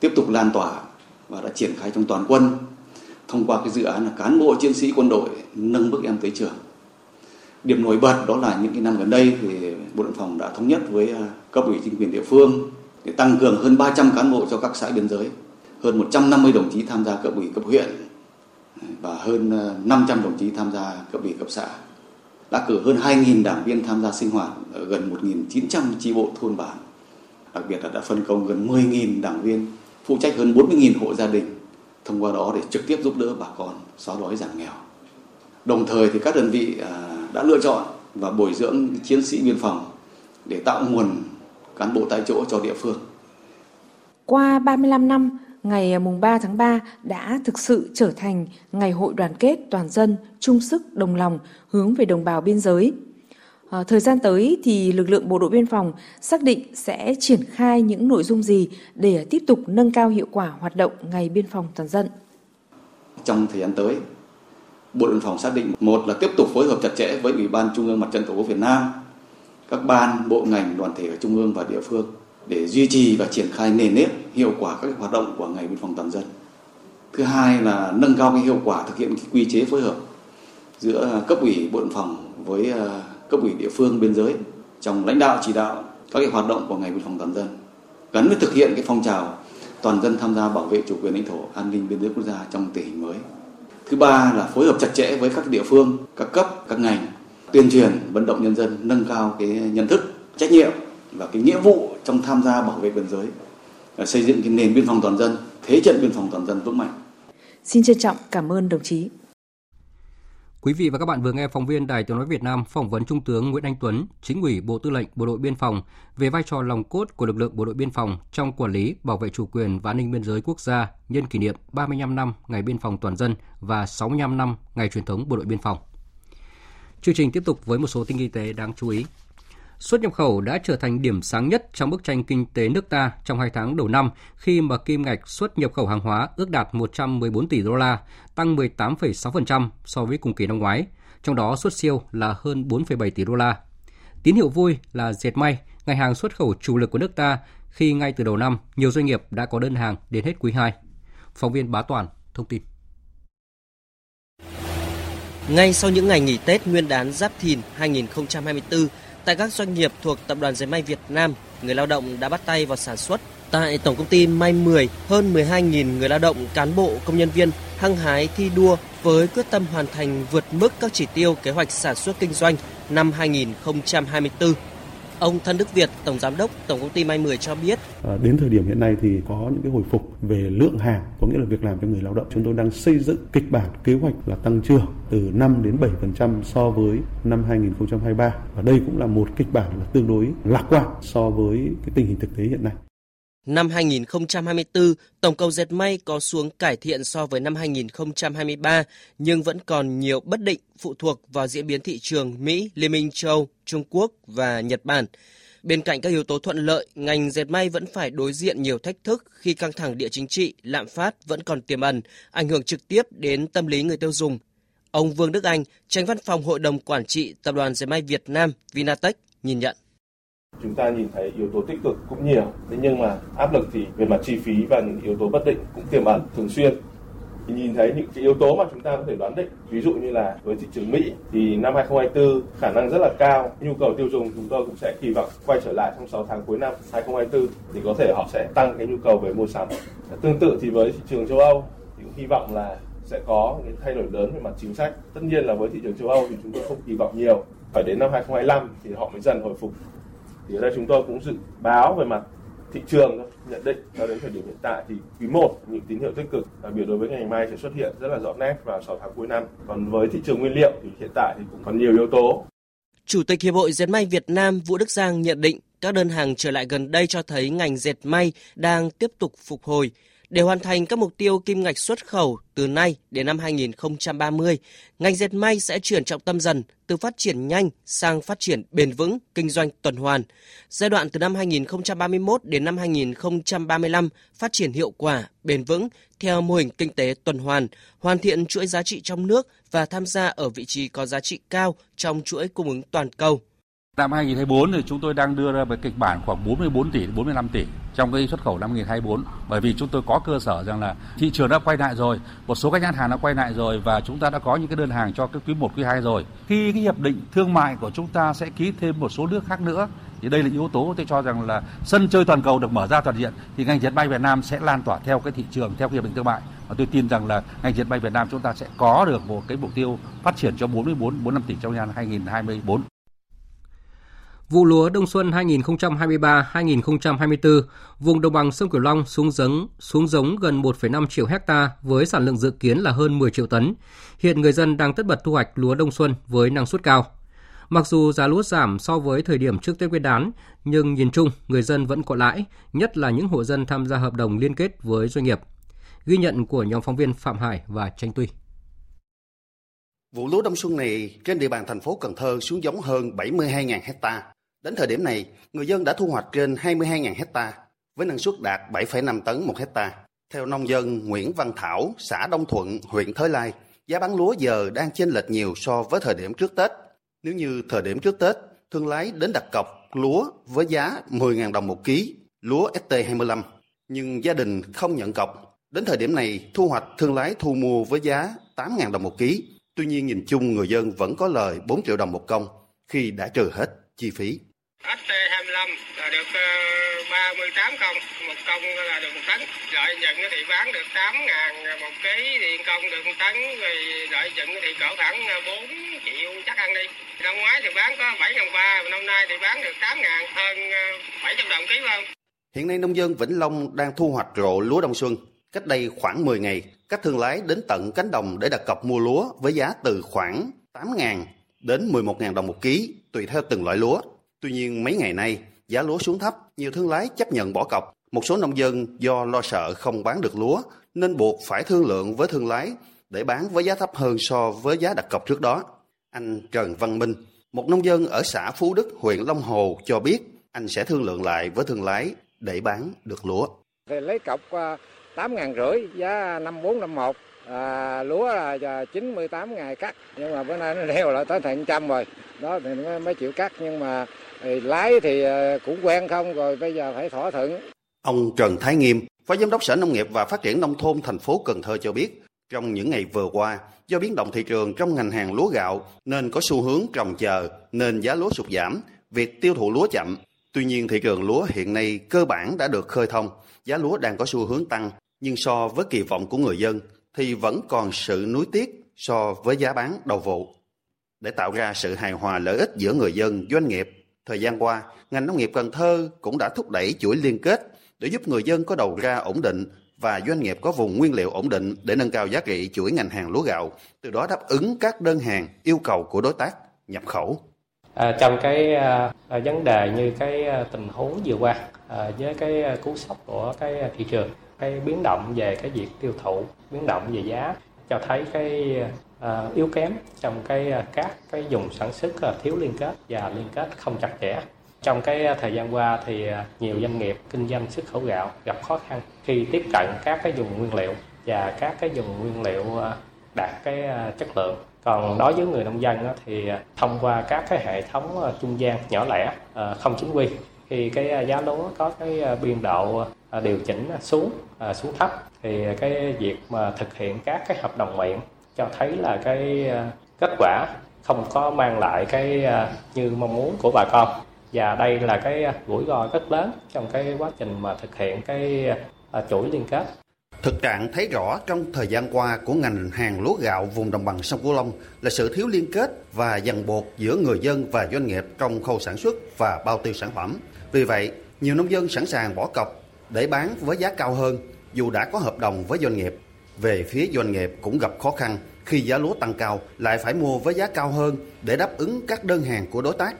Tiếp tục lan tỏa và đã triển khai trong toàn quân thông qua cái dự án là cán bộ chiến sĩ quân đội nâng bước em tới trường. Điểm nổi bật đó là những cái năm gần đây thì Bộ đội phòng đã thống nhất với à, cấp ủy chính quyền địa phương để tăng cường hơn 300 cán bộ cho các xã biên giới, hơn 150 đồng chí tham gia cấp ủy cấp huyện và hơn à, 500 đồng chí tham gia cấp ủy cấp xã. Đã cử hơn 2.000 đảng viên tham gia sinh hoạt ở gần 1.900 tri bộ thôn bản. Đặc biệt là đã phân công gần 10.000 đảng viên phụ trách hơn 40.000 hộ gia đình thông qua đó để trực tiếp giúp đỡ bà con xóa đói giảm nghèo. Đồng thời thì các đơn vị à, đã lựa chọn và bồi dưỡng chiến sĩ biên phòng để tạo nguồn cán bộ tại chỗ cho địa phương.
Qua 35 năm, ngày mùng 3 tháng 3 đã thực sự trở thành ngày hội đoàn kết toàn dân, chung sức đồng lòng hướng về đồng bào biên giới. À, thời gian tới thì lực lượng bộ đội biên phòng xác định sẽ triển khai những nội dung gì để tiếp tục nâng cao hiệu quả hoạt động ngày biên phòng toàn dân.
Trong thời gian tới, Bộ đội phòng xác định một là tiếp tục phối hợp chặt chẽ với Ủy ban Trung ương Mặt trận Tổ quốc Việt Nam, các ban, bộ ngành, đoàn thể ở trung ương và địa phương để duy trì và triển khai nền nếp hiệu quả các hoạt động của ngày biên phòng toàn dân. Thứ hai là nâng cao cái hiệu quả thực hiện cái quy chế phối hợp giữa cấp ủy bộ đội phòng với ờ, cấp ủy địa phương biên giới trong lãnh đạo chỉ đạo các cái hoạt động của ngày biên phòng toàn dân gắn với thực hiện cái phong trào toàn dân tham gia bảo vệ chủ quyền lãnh thổ an ninh biên giới quốc gia trong tình hình mới Thứ ba là phối hợp chặt chẽ với các địa phương, các cấp, các ngành tuyên truyền vận động nhân dân nâng cao cái nhận thức, trách nhiệm và cái nghĩa vụ trong tham gia bảo vệ biên giới xây dựng cái nền biên phòng toàn dân, thế trận biên phòng toàn dân vững mạnh.
Xin trân trọng cảm ơn đồng chí.
Quý vị và các bạn vừa nghe phóng viên Đài Tiếng nói Việt Nam phỏng vấn Trung tướng Nguyễn Anh Tuấn, Chính ủy Bộ Tư lệnh Bộ đội Biên phòng về vai trò lòng cốt của lực lượng Bộ đội Biên phòng trong quản lý, bảo vệ chủ quyền và an ninh biên giới quốc gia nhân kỷ niệm 35 năm Ngày Biên phòng toàn dân và 65 năm Ngày truyền thống Bộ đội Biên phòng. Chương trình tiếp tục với một số tin kinh tế đáng chú ý. Xuất nhập khẩu đã trở thành điểm sáng nhất trong bức tranh kinh tế nước ta trong hai tháng đầu năm khi mà kim ngạch xuất nhập khẩu hàng hóa ước đạt 114 tỷ đô la, tăng 18,6% so với cùng kỳ năm ngoái. trong đó xuất siêu là hơn 4,7 tỷ đô la. Tín hiệu vui là dệt may, ngành hàng xuất khẩu chủ lực của nước ta khi ngay từ đầu năm nhiều doanh nghiệp đã có đơn hàng đến hết quý 2. Phóng viên Bá Toàn thông tin.
Ngay sau những ngày nghỉ Tết Nguyên đán Giáp Thìn 2024, tại các doanh nghiệp thuộc Tập đoàn Dệt may Việt Nam, người lao động đã bắt tay vào sản xuất. Tại Tổng công ty May 10, hơn 12.000 người lao động, cán bộ, công nhân viên hăng hái thi đua với quyết tâm hoàn thành vượt mức các chỉ tiêu kế hoạch sản xuất kinh doanh năm 2024 Ông Thân Đức Việt, Tổng Giám đốc Tổng công ty May 10 cho biết.
À, đến thời điểm hiện nay thì có những cái hồi phục về lượng hàng, có nghĩa là việc làm cho người lao động. Chúng tôi đang xây dựng kịch bản kế hoạch là tăng trưởng từ 5 đến 7% so với năm 2023. Và đây cũng là một kịch bản là tương đối lạc quan so với cái tình hình thực tế hiện nay.
Năm 2024, tổng cầu dệt may có xuống cải thiện so với năm 2023, nhưng vẫn còn nhiều bất định phụ thuộc vào diễn biến thị trường Mỹ, Liên minh châu, Trung Quốc và Nhật Bản. Bên cạnh các yếu tố thuận lợi, ngành dệt may vẫn phải đối diện nhiều thách thức khi căng thẳng địa chính trị, lạm phát vẫn còn tiềm ẩn, ảnh hưởng trực tiếp đến tâm lý người tiêu dùng. Ông Vương Đức Anh, tránh văn phòng Hội đồng Quản trị Tập đoàn Dệt may Việt Nam Vinatech nhìn nhận
chúng ta nhìn thấy yếu tố tích cực cũng nhiều. Thế nhưng mà áp lực thì về mặt chi phí và những yếu tố bất định cũng tiềm ẩn thường xuyên. Thì nhìn thấy những cái yếu tố mà chúng ta có thể đoán định, ví dụ như là với thị trường Mỹ, thì năm 2024 khả năng rất là cao. Nhu cầu tiêu dùng chúng tôi cũng sẽ kỳ vọng quay trở lại trong 6 tháng cuối năm 2024 thì có thể họ sẽ tăng cái nhu cầu về mua sắm. Tương tự thì với thị trường châu Âu thì cũng hy vọng là sẽ có những thay đổi lớn về mặt chính sách. Tất nhiên là với thị trường châu Âu thì chúng tôi không kỳ vọng nhiều. Phải đến năm 2025 thì họ mới dần hồi phục thì ở đây chúng tôi cũng dự báo về mặt thị trường nhận định cho đến thời điểm hiện tại thì quý 1 những tín hiệu tích cực đặc biệt đối với ngành may sẽ xuất hiện rất là rõ nét vào 6 tháng cuối năm. Còn với thị trường nguyên liệu thì hiện tại thì cũng còn nhiều yếu tố.
Chủ tịch Hiệp hội Dệt may Việt Nam Vũ Đức Giang nhận định các đơn hàng trở lại gần đây cho thấy ngành dệt may đang tiếp tục phục hồi, để hoàn thành các mục tiêu kim ngạch xuất khẩu từ nay đến năm 2030, ngành dệt may sẽ chuyển trọng tâm dần từ phát triển nhanh sang phát triển bền vững, kinh doanh tuần hoàn. Giai đoạn từ năm 2031 đến năm 2035 phát triển hiệu quả, bền vững theo mô hình kinh tế tuần hoàn, hoàn thiện chuỗi giá trị trong nước và tham gia ở vị trí có giá trị cao trong chuỗi cung ứng toàn cầu.
Năm 2024 thì chúng tôi đang đưa ra một kịch bản khoảng 44 tỷ 45 tỷ trong cái xuất khẩu năm 2024 bởi vì chúng tôi có cơ sở rằng là thị trường đã quay lại rồi, một số các nhãn hàng đã quay lại rồi và chúng ta đã có những cái đơn hàng cho cái quý 1 quý 2 rồi. Khi cái hiệp định thương mại của chúng ta sẽ ký thêm một số nước khác nữa thì đây là yếu tố tôi cho rằng là sân chơi toàn cầu được mở ra toàn diện thì ngành dệt may Việt Nam sẽ lan tỏa theo cái thị trường theo cái hiệp định thương mại và tôi tin rằng là ngành dệt may Việt Nam chúng ta sẽ có được một cái mục tiêu phát triển cho 44 45 tỷ trong năm 2024.
Vụ lúa đông xuân 2023-2024, vùng đồng bằng sông Cửu Long xuống giống xuống giống gần 1,5 triệu hecta với sản lượng dự kiến là hơn 10 triệu tấn. Hiện người dân đang tất bật thu hoạch lúa đông xuân với năng suất cao. Mặc dù giá lúa giảm so với thời điểm trước Tết Nguyên đán, nhưng nhìn chung người dân vẫn có lãi, nhất là những hộ dân tham gia hợp đồng liên kết với doanh nghiệp. Ghi nhận của nhóm phóng viên Phạm Hải và Tranh Tuy.
Vụ lúa đông xuân này trên địa bàn thành phố Cần Thơ xuống giống hơn 72.000 hecta. Đến thời điểm này, người dân đã thu hoạch trên 22.000 hecta với năng suất đạt 7,5 tấn một hecta. Theo nông dân Nguyễn Văn Thảo, xã Đông Thuận, huyện Thới Lai, giá bán lúa giờ đang chênh lệch nhiều so với thời điểm trước Tết. Nếu như thời điểm trước Tết, thương lái đến đặt cọc lúa với giá 10.000 đồng một ký, lúa ST25, nhưng gia đình không nhận cọc. Đến thời điểm này, thu hoạch thương lái thu mua với giá 8.000 đồng một ký. Tuy nhiên nhìn chung người dân vẫn có lời 4 triệu đồng một công khi đã trừ hết chi phí.
ST25 là được ờ, 38 công, một công là được một tấn. Lợi nhuận thì bán được 8 ngàn à, một ký, điện công được một tấn, rồi lợi nhuận thì cỡ khoảng ờ, 4 triệu chắc ăn đi. Năm ngoái thì bán có 7 ngàn ba, năm nay thì bán được 8 ngàn, hơn ờ, 700 đồng ký không?
Hiện nay nông dân Vĩnh Long đang thu hoạch rộ lúa đông xuân. Cách đây khoảng 10 ngày, các thương lái đến tận cánh đồng để đặt cọc mua lúa với giá từ khoảng 8.000 đến 11.000 đồng một ký, tùy theo từng loại lúa. Tuy nhiên mấy ngày nay, giá lúa xuống thấp, nhiều thương lái chấp nhận bỏ cọc. Một số nông dân do lo sợ không bán được lúa nên buộc phải thương lượng với thương lái để bán với giá thấp hơn so với giá đặt cọc trước đó. Anh Trần Văn Minh, một nông dân ở xã Phú Đức, huyện Long Hồ cho biết anh sẽ thương lượng lại với thương lái để bán được lúa.
Thì lấy cọc à, 8 ngàn rưỡi giá 5451
à, lúa là 98 ngày cắt nhưng mà bữa nay nó leo lại tới thành trăm rồi đó thì mới, mới chịu cắt nhưng mà thì lái thì ờ, cũng quen không rồi bây giờ phải thỏa thuận
Ông Trần Thái Nghiêm, Phó Giám đốc Sở Nông nghiệp và Phát triển Nông thôn thành phố Cần Thơ cho biết, trong những ngày vừa qua, do biến động thị trường trong ngành hàng lúa gạo nên có xu hướng trồng chờ nên giá lúa sụt giảm, việc tiêu thụ lúa chậm. Tuy nhiên thị trường lúa hiện nay cơ bản đã được khơi thông, giá lúa đang có xu hướng tăng, nhưng so với kỳ vọng của người dân thì vẫn còn sự nuối tiếc so với giá bán đầu vụ. Để tạo ra sự hài hòa lợi ích giữa người dân, doanh nghiệp, thời gian qua, ngành nông nghiệp Cần Thơ cũng đã thúc đẩy chuỗi liên kết để giúp người dân có đầu ra ổn định và doanh nghiệp có vùng nguyên liệu ổn định để nâng cao giá trị chuỗi ngành hàng lúa gạo, từ đó đáp ứng các đơn hàng yêu cầu của đối tác nhập khẩu.
À, trong cái à, à vấn đề như cái à, tình huống vừa qua à, với cái à, cú sốc của cái à, thị trường, cái biến động về cái việc tiêu thụ, biến động về giá cho thấy cái à, À, yếu kém trong cái à, các cái vùng sản xuất à, thiếu liên kết và liên kết không chặt chẽ. Trong cái à, thời gian qua thì nhiều doanh nghiệp kinh doanh xuất khẩu gạo gặp khó khăn khi tiếp cận các cái vùng nguyên liệu và các cái vùng nguyên liệu đạt cái chất lượng. Còn đối với người nông dân thì thông qua các cái hệ thống trung gian nhỏ lẻ không chính quy khi cái giá lúa có cái biên độ điều chỉnh xuống xuống thấp thì cái việc mà thực hiện các cái hợp đồng miệng cho thấy là cái ờ, kết quả không có mang lại cái ờ, như mong muốn của bà con và đây là cái ờ, rủi ro rất lớn trong cái quá trình mà thực hiện cái chuỗi liên kết
Thực trạng thấy rõ trong thời gian qua của ngành hàng lúa gạo vùng đồng bằng sông Cửu Long là sự thiếu liên kết và dằn buộc giữa người dân và doanh nghiệp trong khâu sản xuất và bao tiêu sản phẩm. Vì vậy, nhiều nông dân sẵn sàng bỏ cọc để bán với giá cao hơn dù đã có hợp đồng với doanh nghiệp. Về phía doanh nghiệp cũng gặp khó khăn khi giá lúa tăng cao lại phải mua với giá cao hơn để đáp ứng các đơn hàng của đối tác.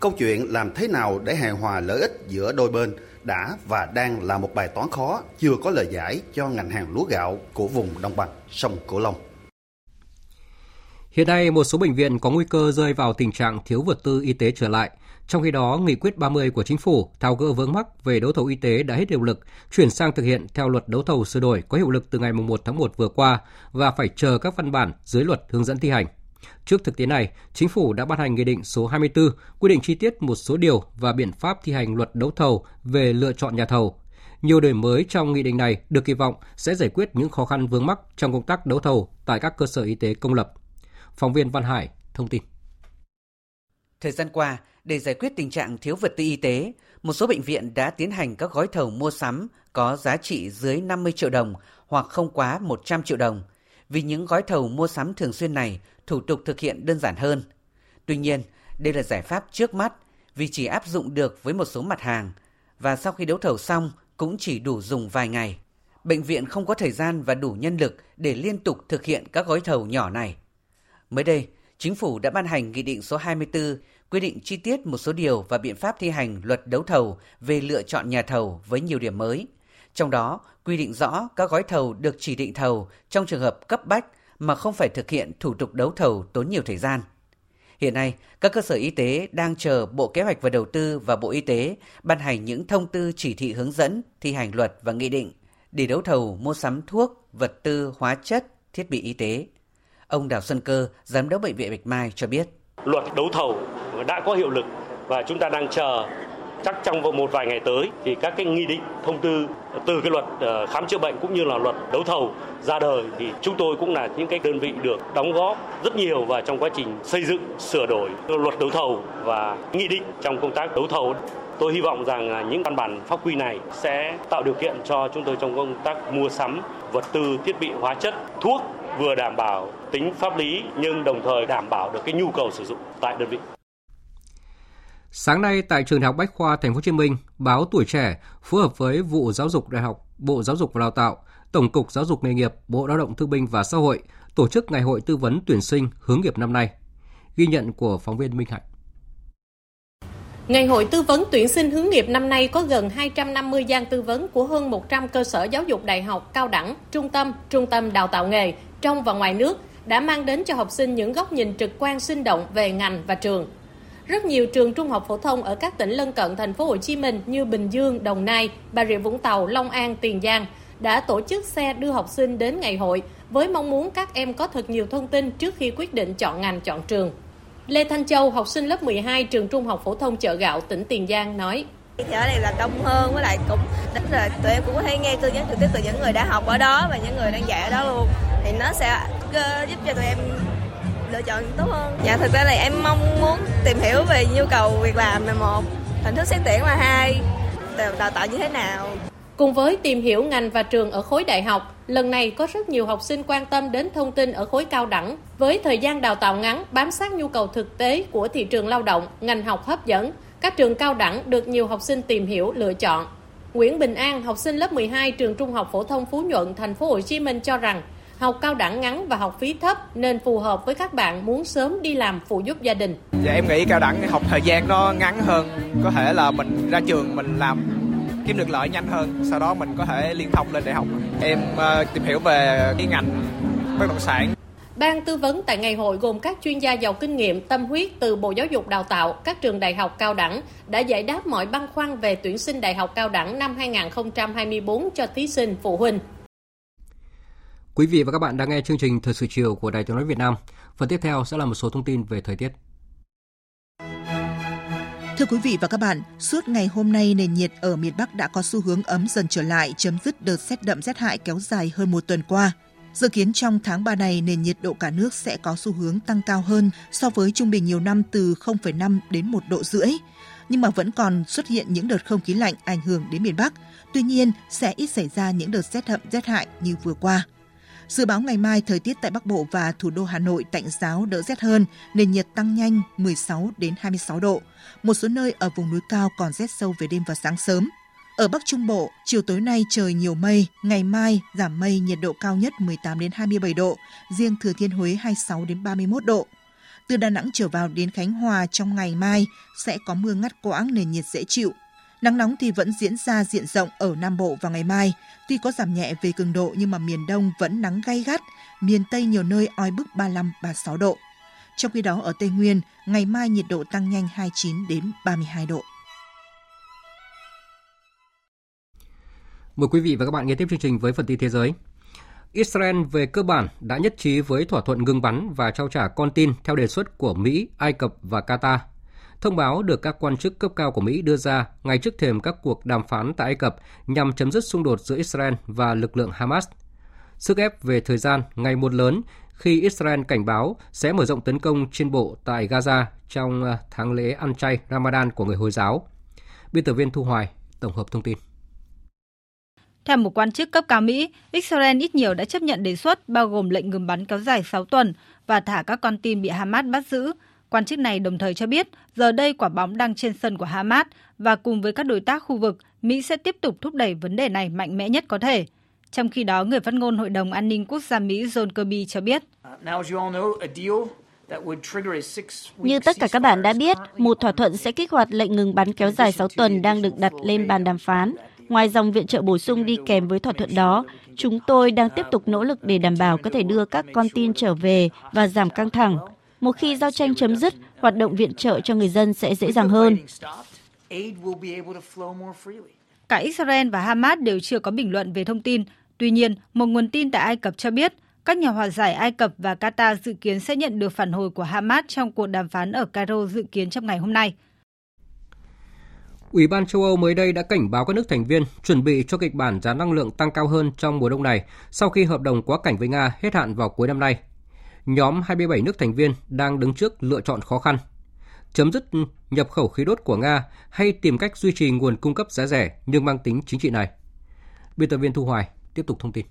Câu chuyện làm thế nào để hài hòa lợi ích giữa đôi bên đã và đang là một bài toán khó chưa có lời giải cho ngành hàng lúa gạo của vùng đồng bằng sông Cửu Long.
Hiện nay, một số bệnh viện có nguy cơ rơi vào tình trạng thiếu vật tư y tế trở lại. Trong khi đó, Nghị quyết 30 của Chính phủ tháo gỡ vướng mắc về đấu thầu y tế đã hết hiệu lực, chuyển sang thực hiện theo luật đấu thầu sửa đổi có hiệu lực từ ngày 1 tháng 1 vừa qua và phải chờ các văn bản dưới luật hướng dẫn thi hành. Trước thực tế này, Chính phủ đã ban hành Nghị định số 24 quy định chi tiết một số điều và biện pháp thi hành luật đấu thầu về lựa chọn nhà thầu. Nhiều đổi mới trong nghị định này được kỳ vọng sẽ giải quyết những khó khăn vướng mắc trong công tác đấu thầu tại các cơ sở y tế công lập. Phóng viên Văn Hải thông tin.
Thời gian qua, để giải quyết tình trạng thiếu vật tư y tế, một số bệnh viện đã tiến hành các gói thầu mua sắm có giá trị dưới 50 triệu đồng hoặc không quá 100 triệu đồng. Vì những gói thầu mua sắm thường xuyên này, thủ tục thực hiện đơn giản hơn. Tuy nhiên, đây là giải pháp trước mắt vì chỉ áp dụng được với một số mặt hàng và sau khi đấu thầu xong cũng chỉ đủ dùng vài ngày. Bệnh viện không có thời gian và đủ nhân lực để liên tục thực hiện các gói thầu nhỏ này. Mới đây, Chính phủ đã ban hành Nghị định số 24 quy định chi tiết một số điều và biện pháp thi hành luật đấu thầu về lựa chọn nhà thầu với nhiều điểm mới. Trong đó, quy định rõ các gói thầu được chỉ định thầu trong trường hợp cấp bách mà không phải thực hiện thủ tục đấu thầu tốn nhiều thời gian. Hiện nay, các cơ sở y tế đang chờ Bộ Kế hoạch và Đầu tư và Bộ Y tế ban hành những thông tư chỉ thị hướng dẫn thi hành luật và nghị định để đấu thầu mua sắm thuốc, vật tư, hóa chất, thiết bị y tế. Ông Đào Xuân Cơ, Giám đốc Bệnh viện Bạch Mai cho biết.
Luật đấu thầu đã có hiệu lực và chúng ta đang chờ chắc trong một vài ngày tới thì các cái nghị định, thông tư từ cái luật ờ, khám chữa bệnh cũng như là luật đấu thầu ra đời thì chúng tôi cũng là những cái đơn vị được đóng góp rất nhiều vào trong quá trình xây dựng, sửa đổi luật đấu thầu và nghị định trong công tác đấu thầu. Tôi hy vọng rằng những văn bản pháp quy này sẽ tạo điều kiện cho chúng tôi trong công tác mua sắm vật tư, thiết bị, hóa chất, thuốc vừa đảm bảo tính pháp lý nhưng đồng thời đảm bảo được cái nhu cầu sử dụng tại đơn vị
Sáng nay tại trường Đại học Bách khoa Thành phố Hồ Chí Minh, báo Tuổi trẻ phối hợp với vụ Giáo dục Đại học, Bộ Giáo dục và Đào tạo, Tổng cục Giáo dục nghề nghiệp, Bộ Lao động Thương binh và Xã hội tổ chức ngày hội tư vấn tuyển sinh hướng nghiệp năm nay. Ghi nhận của phóng viên Minh Hạnh.
Ngày hội tư vấn tuyển sinh hướng nghiệp năm nay có gần 250 gian tư vấn của hơn 100 cơ sở giáo dục đại học, cao đẳng, trung tâm, trung tâm đào tạo nghề trong và ngoài nước đã mang đến cho học sinh những góc nhìn trực quan sinh động về ngành và trường. Rất nhiều trường trung học phổ thông ở các tỉnh lân cận thành phố Hồ Chí Minh như Bình Dương, Đồng Nai, Bà Rịa Vũng Tàu, Long An, Tiền Giang đã tổ chức xe đưa học sinh đến ngày hội với mong muốn các em có thật nhiều thông tin trước khi quyết định chọn ngành chọn trường. Lê Thanh Châu, học sinh lớp 12 trường Trung học phổ thông chợ gạo tỉnh Tiền Giang nói:
ở đây là đông hơn với lại cũng tính là tụi em cũng có thể nghe tư vấn trực tiếp từ những người đã học ở đó và những người đang dạy ở đó luôn thì nó sẽ giúp cho tụi em lựa chọn tốt hơn dạ thực ra là em mong muốn tìm hiểu về nhu cầu việc làm là một hình thức xét tuyển là hai đào tạo như thế nào
Cùng với tìm hiểu ngành và trường ở khối đại học, lần này có rất nhiều học sinh quan tâm đến thông tin ở khối cao đẳng. Với thời gian đào tạo ngắn, bám sát nhu cầu thực tế của thị trường lao động, ngành học hấp dẫn, các trường cao đẳng được nhiều học sinh tìm hiểu lựa chọn. Nguyễn Bình An, học sinh lớp 12 trường Trung học phổ thông Phú Nhuận, thành phố Hồ Chí Minh cho rằng học cao đẳng ngắn và học phí thấp nên phù hợp với các bạn muốn sớm đi làm phụ giúp gia đình.
Dạ em nghĩ cao đẳng học thời gian nó ngắn hơn, có thể là mình ra trường mình làm kiếm được lợi nhanh hơn, sau đó mình có thể liên thông lên đại học. Em uh, tìm hiểu về cái ngành bất động sản
Ban tư vấn tại ngày hội gồm các chuyên gia giàu kinh nghiệm, tâm huyết từ Bộ Giáo dục Đào tạo, các trường đại học cao đẳng đã giải đáp mọi băn khoăn về tuyển sinh đại học cao đẳng năm 2024 cho thí sinh phụ huynh.
Quý vị và các bạn đang nghe chương trình Thời sự chiều của Đài Tiếng nói Việt Nam. Phần tiếp theo sẽ là một số thông tin về thời tiết.
Thưa quý vị và các bạn, suốt ngày hôm nay nền nhiệt ở miền Bắc đã có xu hướng ấm dần trở lại, chấm dứt đợt rét đậm rét hại kéo dài hơn một tuần qua. Dự kiến trong tháng 3 này, nền nhiệt độ cả nước sẽ có xu hướng tăng cao hơn so với trung bình nhiều năm từ 0,5 đến 1 độ rưỡi. Nhưng mà vẫn còn xuất hiện những đợt không khí lạnh ảnh hưởng đến miền Bắc. Tuy nhiên, sẽ ít xảy ra những đợt rét hậm rét hại như vừa qua. Dự báo ngày mai thời tiết tại Bắc Bộ và thủ đô Hà Nội tạnh giáo đỡ rét hơn, nền nhiệt tăng nhanh 16 đến 26 độ. Một số nơi ở vùng núi cao còn rét sâu về đêm và sáng sớm. Ở Bắc Trung Bộ, chiều tối nay trời nhiều mây, ngày mai giảm mây, nhiệt độ cao nhất 18 đến 27 độ, riêng Thừa Thiên Huế 26 đến 31 độ. Từ Đà Nẵng trở vào đến Khánh Hòa trong ngày mai sẽ có mưa ngắt quãng nền nhiệt dễ chịu. Nắng nóng thì vẫn diễn ra diện rộng ở Nam Bộ vào ngày mai, tuy có giảm nhẹ về cường độ nhưng mà miền Đông vẫn nắng gay gắt, miền Tây nhiều nơi oi bức 35-36 độ. Trong khi đó ở Tây Nguyên, ngày mai nhiệt độ tăng nhanh 29 đến 32 độ.
Mời quý vị và các bạn nghe tiếp chương trình với phần tin thế giới. Israel về cơ bản đã nhất trí với thỏa thuận ngừng bắn và trao trả con tin theo đề xuất của Mỹ, Ai Cập và Qatar. Thông báo được các quan chức cấp cao của Mỹ đưa ra ngay trước thềm các cuộc đàm phán tại Ai Cập nhằm chấm dứt xung đột giữa Israel và lực lượng Hamas. Sức ép về thời gian ngày một lớn khi Israel cảnh báo sẽ mở rộng tấn công trên bộ tại Gaza trong à, tháng lễ ăn chay Ramadan của người Hồi giáo. Biên tập viên Thu Hoài tổng hợp thông tin.
Theo một quan chức cấp cao Mỹ, Israel ít nhiều đã chấp nhận đề xuất bao gồm lệnh ngừng bắn kéo dài 6 tuần và thả các con tin bị Hamas bắt giữ. Quan chức này đồng thời cho biết, giờ đây quả bóng đang trên sân của Hamas và cùng với các đối tác khu vực, Mỹ sẽ tiếp tục thúc đẩy vấn đề này mạnh mẽ nhất có thể. Trong khi đó, người phát ngôn Hội đồng An ninh Quốc gia Mỹ John Kirby cho biết,
như tất cả các bạn đã biết, một thỏa thuận sẽ kích hoạt lệnh ngừng bắn kéo dài 6 tuần đang được đặt lên bàn đàm phán. Ngoài dòng viện trợ bổ sung đi kèm với thỏa thuận đó, chúng tôi đang tiếp tục nỗ lực để đảm bảo có thể đưa các con tin trở về và giảm căng thẳng. Một khi giao tranh chấm dứt, hoạt động viện trợ cho người dân sẽ dễ dàng hơn.
Cả Israel và Hamas đều chưa có bình luận về thông tin. Tuy nhiên, một nguồn tin tại Ai Cập cho biết các nhà hòa giải Ai Cập và Qatar dự kiến sẽ nhận được phản hồi của Hamas trong cuộc đàm phán ở Cairo dự kiến trong ngày hôm nay.
Ủy ban châu Âu mới đây đã cảnh báo các nước thành viên chuẩn bị cho kịch bản giá năng lượng tăng cao hơn trong mùa đông này sau khi hợp đồng quá cảnh với Nga hết hạn vào cuối năm nay. Nhóm 27 nước thành viên đang đứng trước lựa chọn khó khăn. Chấm dứt nhập khẩu khí đốt của Nga hay tìm cách duy trì nguồn cung cấp giá rẻ nhưng mang tính chính trị này. Biên tập viên Thu Hoài tiếp tục thông tin.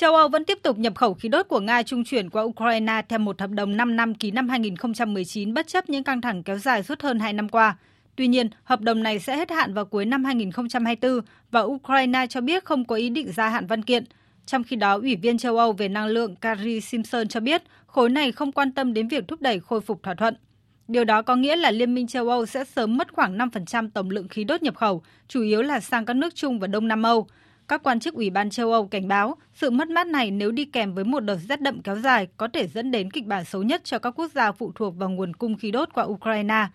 Châu Âu vẫn tiếp tục nhập khẩu khí đốt của Nga trung chuyển qua Ukraine theo một hợp đồng 5 năm ký năm 2019 bất chấp những căng thẳng kéo dài suốt hơn 2 năm qua. Tuy nhiên, hợp đồng này sẽ hết hạn vào cuối năm 2024 và Ukraine cho biết không có ý định gia hạn văn kiện. Trong khi đó, Ủy viên châu Âu về năng lượng Carrie Simpson cho biết khối này không quan tâm đến việc thúc đẩy khôi phục thỏa thuận. Điều đó có nghĩa là Liên minh châu Âu sẽ sớm mất khoảng 5% tổng lượng khí đốt nhập khẩu, chủ yếu là sang các nước Trung và Đông Nam Âu. Các quan chức Ủy ban châu Âu cảnh báo sự mất mát này nếu đi kèm với một đợt rét đậm kéo dài có thể dẫn đến kịch bản xấu nhất cho các quốc gia phụ thuộc vào nguồn cung khí đốt qua Ukraine,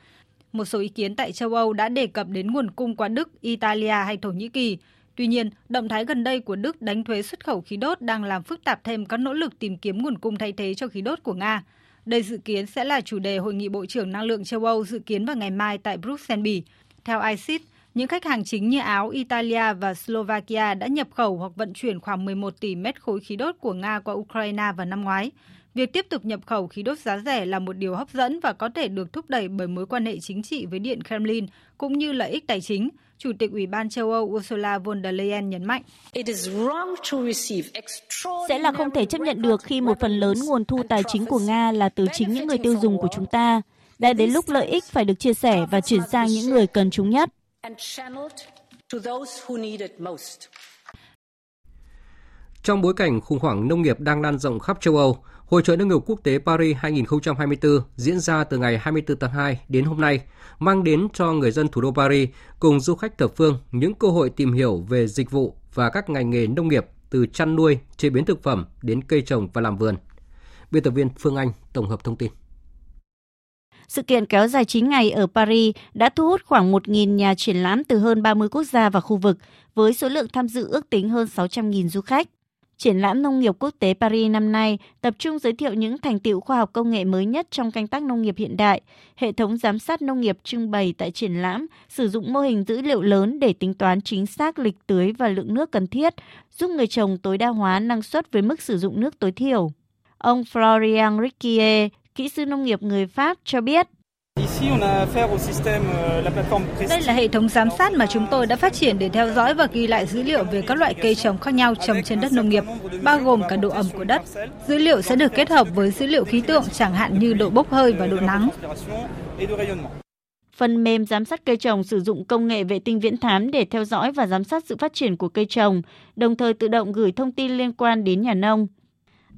một số ý kiến tại châu Âu đã đề cập đến nguồn cung qua Đức, Italia hay Thổ Nhĩ Kỳ. Tuy nhiên, động thái gần đây của Đức đánh thuế xuất khẩu khí đốt đang làm phức tạp thêm các nỗ lực tìm kiếm nguồn cung thay thế cho khí đốt của Nga. Đây dự kiến sẽ là chủ đề hội nghị Bộ trưởng Năng lượng châu Âu dự kiến vào ngày mai tại Bruxelles, Bỉ. Theo ICIS, những khách hàng chính như Áo, Italia và Slovakia đã nhập khẩu hoặc vận chuyển khoảng 11 tỷ mét khối khí đốt của Nga qua Ukraine vào năm ngoái. Việc tiếp tục nhập khẩu khí đốt giá rẻ là một điều hấp dẫn và có thể được thúc đẩy bởi mối quan hệ chính trị với Điện Kremlin cũng như lợi ích tài chính. Chủ tịch Ủy ban châu Âu Ursula von der Leyen nhấn mạnh.
Sẽ là không thể chấp nhận được khi một phần lớn nguồn thu tài chính của Nga là từ chính những người tiêu dùng của chúng ta. Đã đến lúc lợi ích phải được chia sẻ và chuyển sang những người cần chúng nhất.
Trong bối cảnh khủng hoảng nông nghiệp đang lan rộng khắp châu Âu, Hội trợ nông nghiệp quốc tế Paris 2024 diễn ra từ ngày 24 tháng 2 đến hôm nay, mang đến cho người dân thủ đô Paris cùng du khách thập phương những cơ hội tìm hiểu về dịch vụ và các ngành nghề nông nghiệp từ chăn nuôi, chế biến thực phẩm đến cây trồng và làm vườn. Biên tập viên Phương Anh tổng hợp thông tin.
Sự kiện kéo dài 9 ngày ở Paris đã thu hút khoảng 1.000 nhà triển lãm từ hơn 30 quốc gia và khu vực, với số lượng tham dự ước tính hơn 600.000 du khách. Triển lãm nông nghiệp quốc tế Paris năm nay tập trung giới thiệu những thành tiệu khoa học công nghệ mới nhất trong canh tác nông nghiệp hiện đại. Hệ thống giám sát nông nghiệp trưng bày tại triển lãm sử dụng mô hình dữ liệu lớn để tính toán chính xác lịch tưới và lượng nước cần thiết, giúp người trồng tối đa hóa năng suất với mức sử dụng nước tối thiểu. Ông Florian Riquier, kỹ sư nông nghiệp người Pháp cho biết,
đây là hệ thống giám sát mà chúng tôi đã phát triển để theo dõi và ghi lại dữ liệu về các loại cây trồng khác nhau trồng trên đất nông nghiệp, bao gồm cả độ ẩm của đất. Dữ liệu sẽ được kết hợp với dữ liệu khí tượng chẳng hạn như độ bốc hơi và độ nắng.
Phần mềm giám sát cây trồng sử dụng công nghệ vệ tinh viễn thám để theo dõi và giám sát sự phát triển của cây trồng, đồng thời tự động gửi thông tin liên quan đến nhà nông.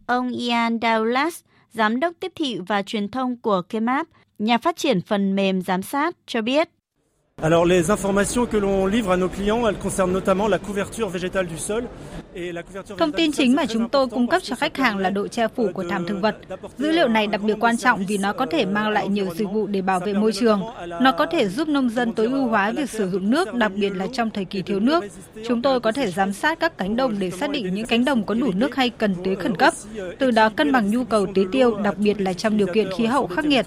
Ông Ian Douglas, giám đốc tiếp thị và truyền thông của Kemap, nhà phát triển phần mềm giám sát cho biết.
Alors les informations que l'on livre à nos clients, elles concernent notamment la couverture végétale du sol
Thông tin chính mà chúng tôi cung cấp cho khách hàng là độ che phủ của thảm thực vật. Dữ liệu này đặc biệt quan trọng vì nó có thể mang lại nhiều dịch vụ để bảo vệ môi trường. Nó có thể giúp nông dân tối ưu hóa việc sử dụng nước, đặc biệt là trong thời kỳ thiếu nước. Chúng tôi có thể giám sát các cánh đồng để xác định những cánh đồng có đủ nước hay cần tưới khẩn cấp, từ đó cân bằng nhu cầu tưới tiêu, đặc biệt là trong điều kiện khí hậu khắc nghiệt.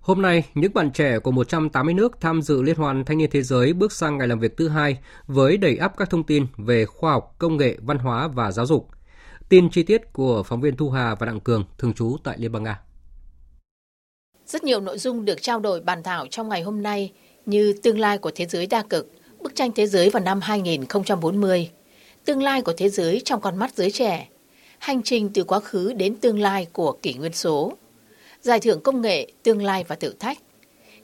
Hôm nay, những bạn trẻ của 180 nước tham dự Liên hoan Thanh niên Thế giới bước sang ngày làm việc thứ hai với đầy ắp các thông tin về khoa học, công nghệ, văn hóa và giáo dục. Tin chi tiết của phóng viên Thu Hà và Đặng Cường, thường trú tại Liên bang Nga.
Rất nhiều nội dung được trao đổi bàn thảo trong ngày hôm nay như tương lai của thế giới đa cực, bức tranh thế giới vào năm 2040, tương lai của thế giới trong con mắt giới trẻ, hành trình từ quá khứ đến tương lai của kỷ nguyên số, giải thưởng công nghệ tương lai và thử thách,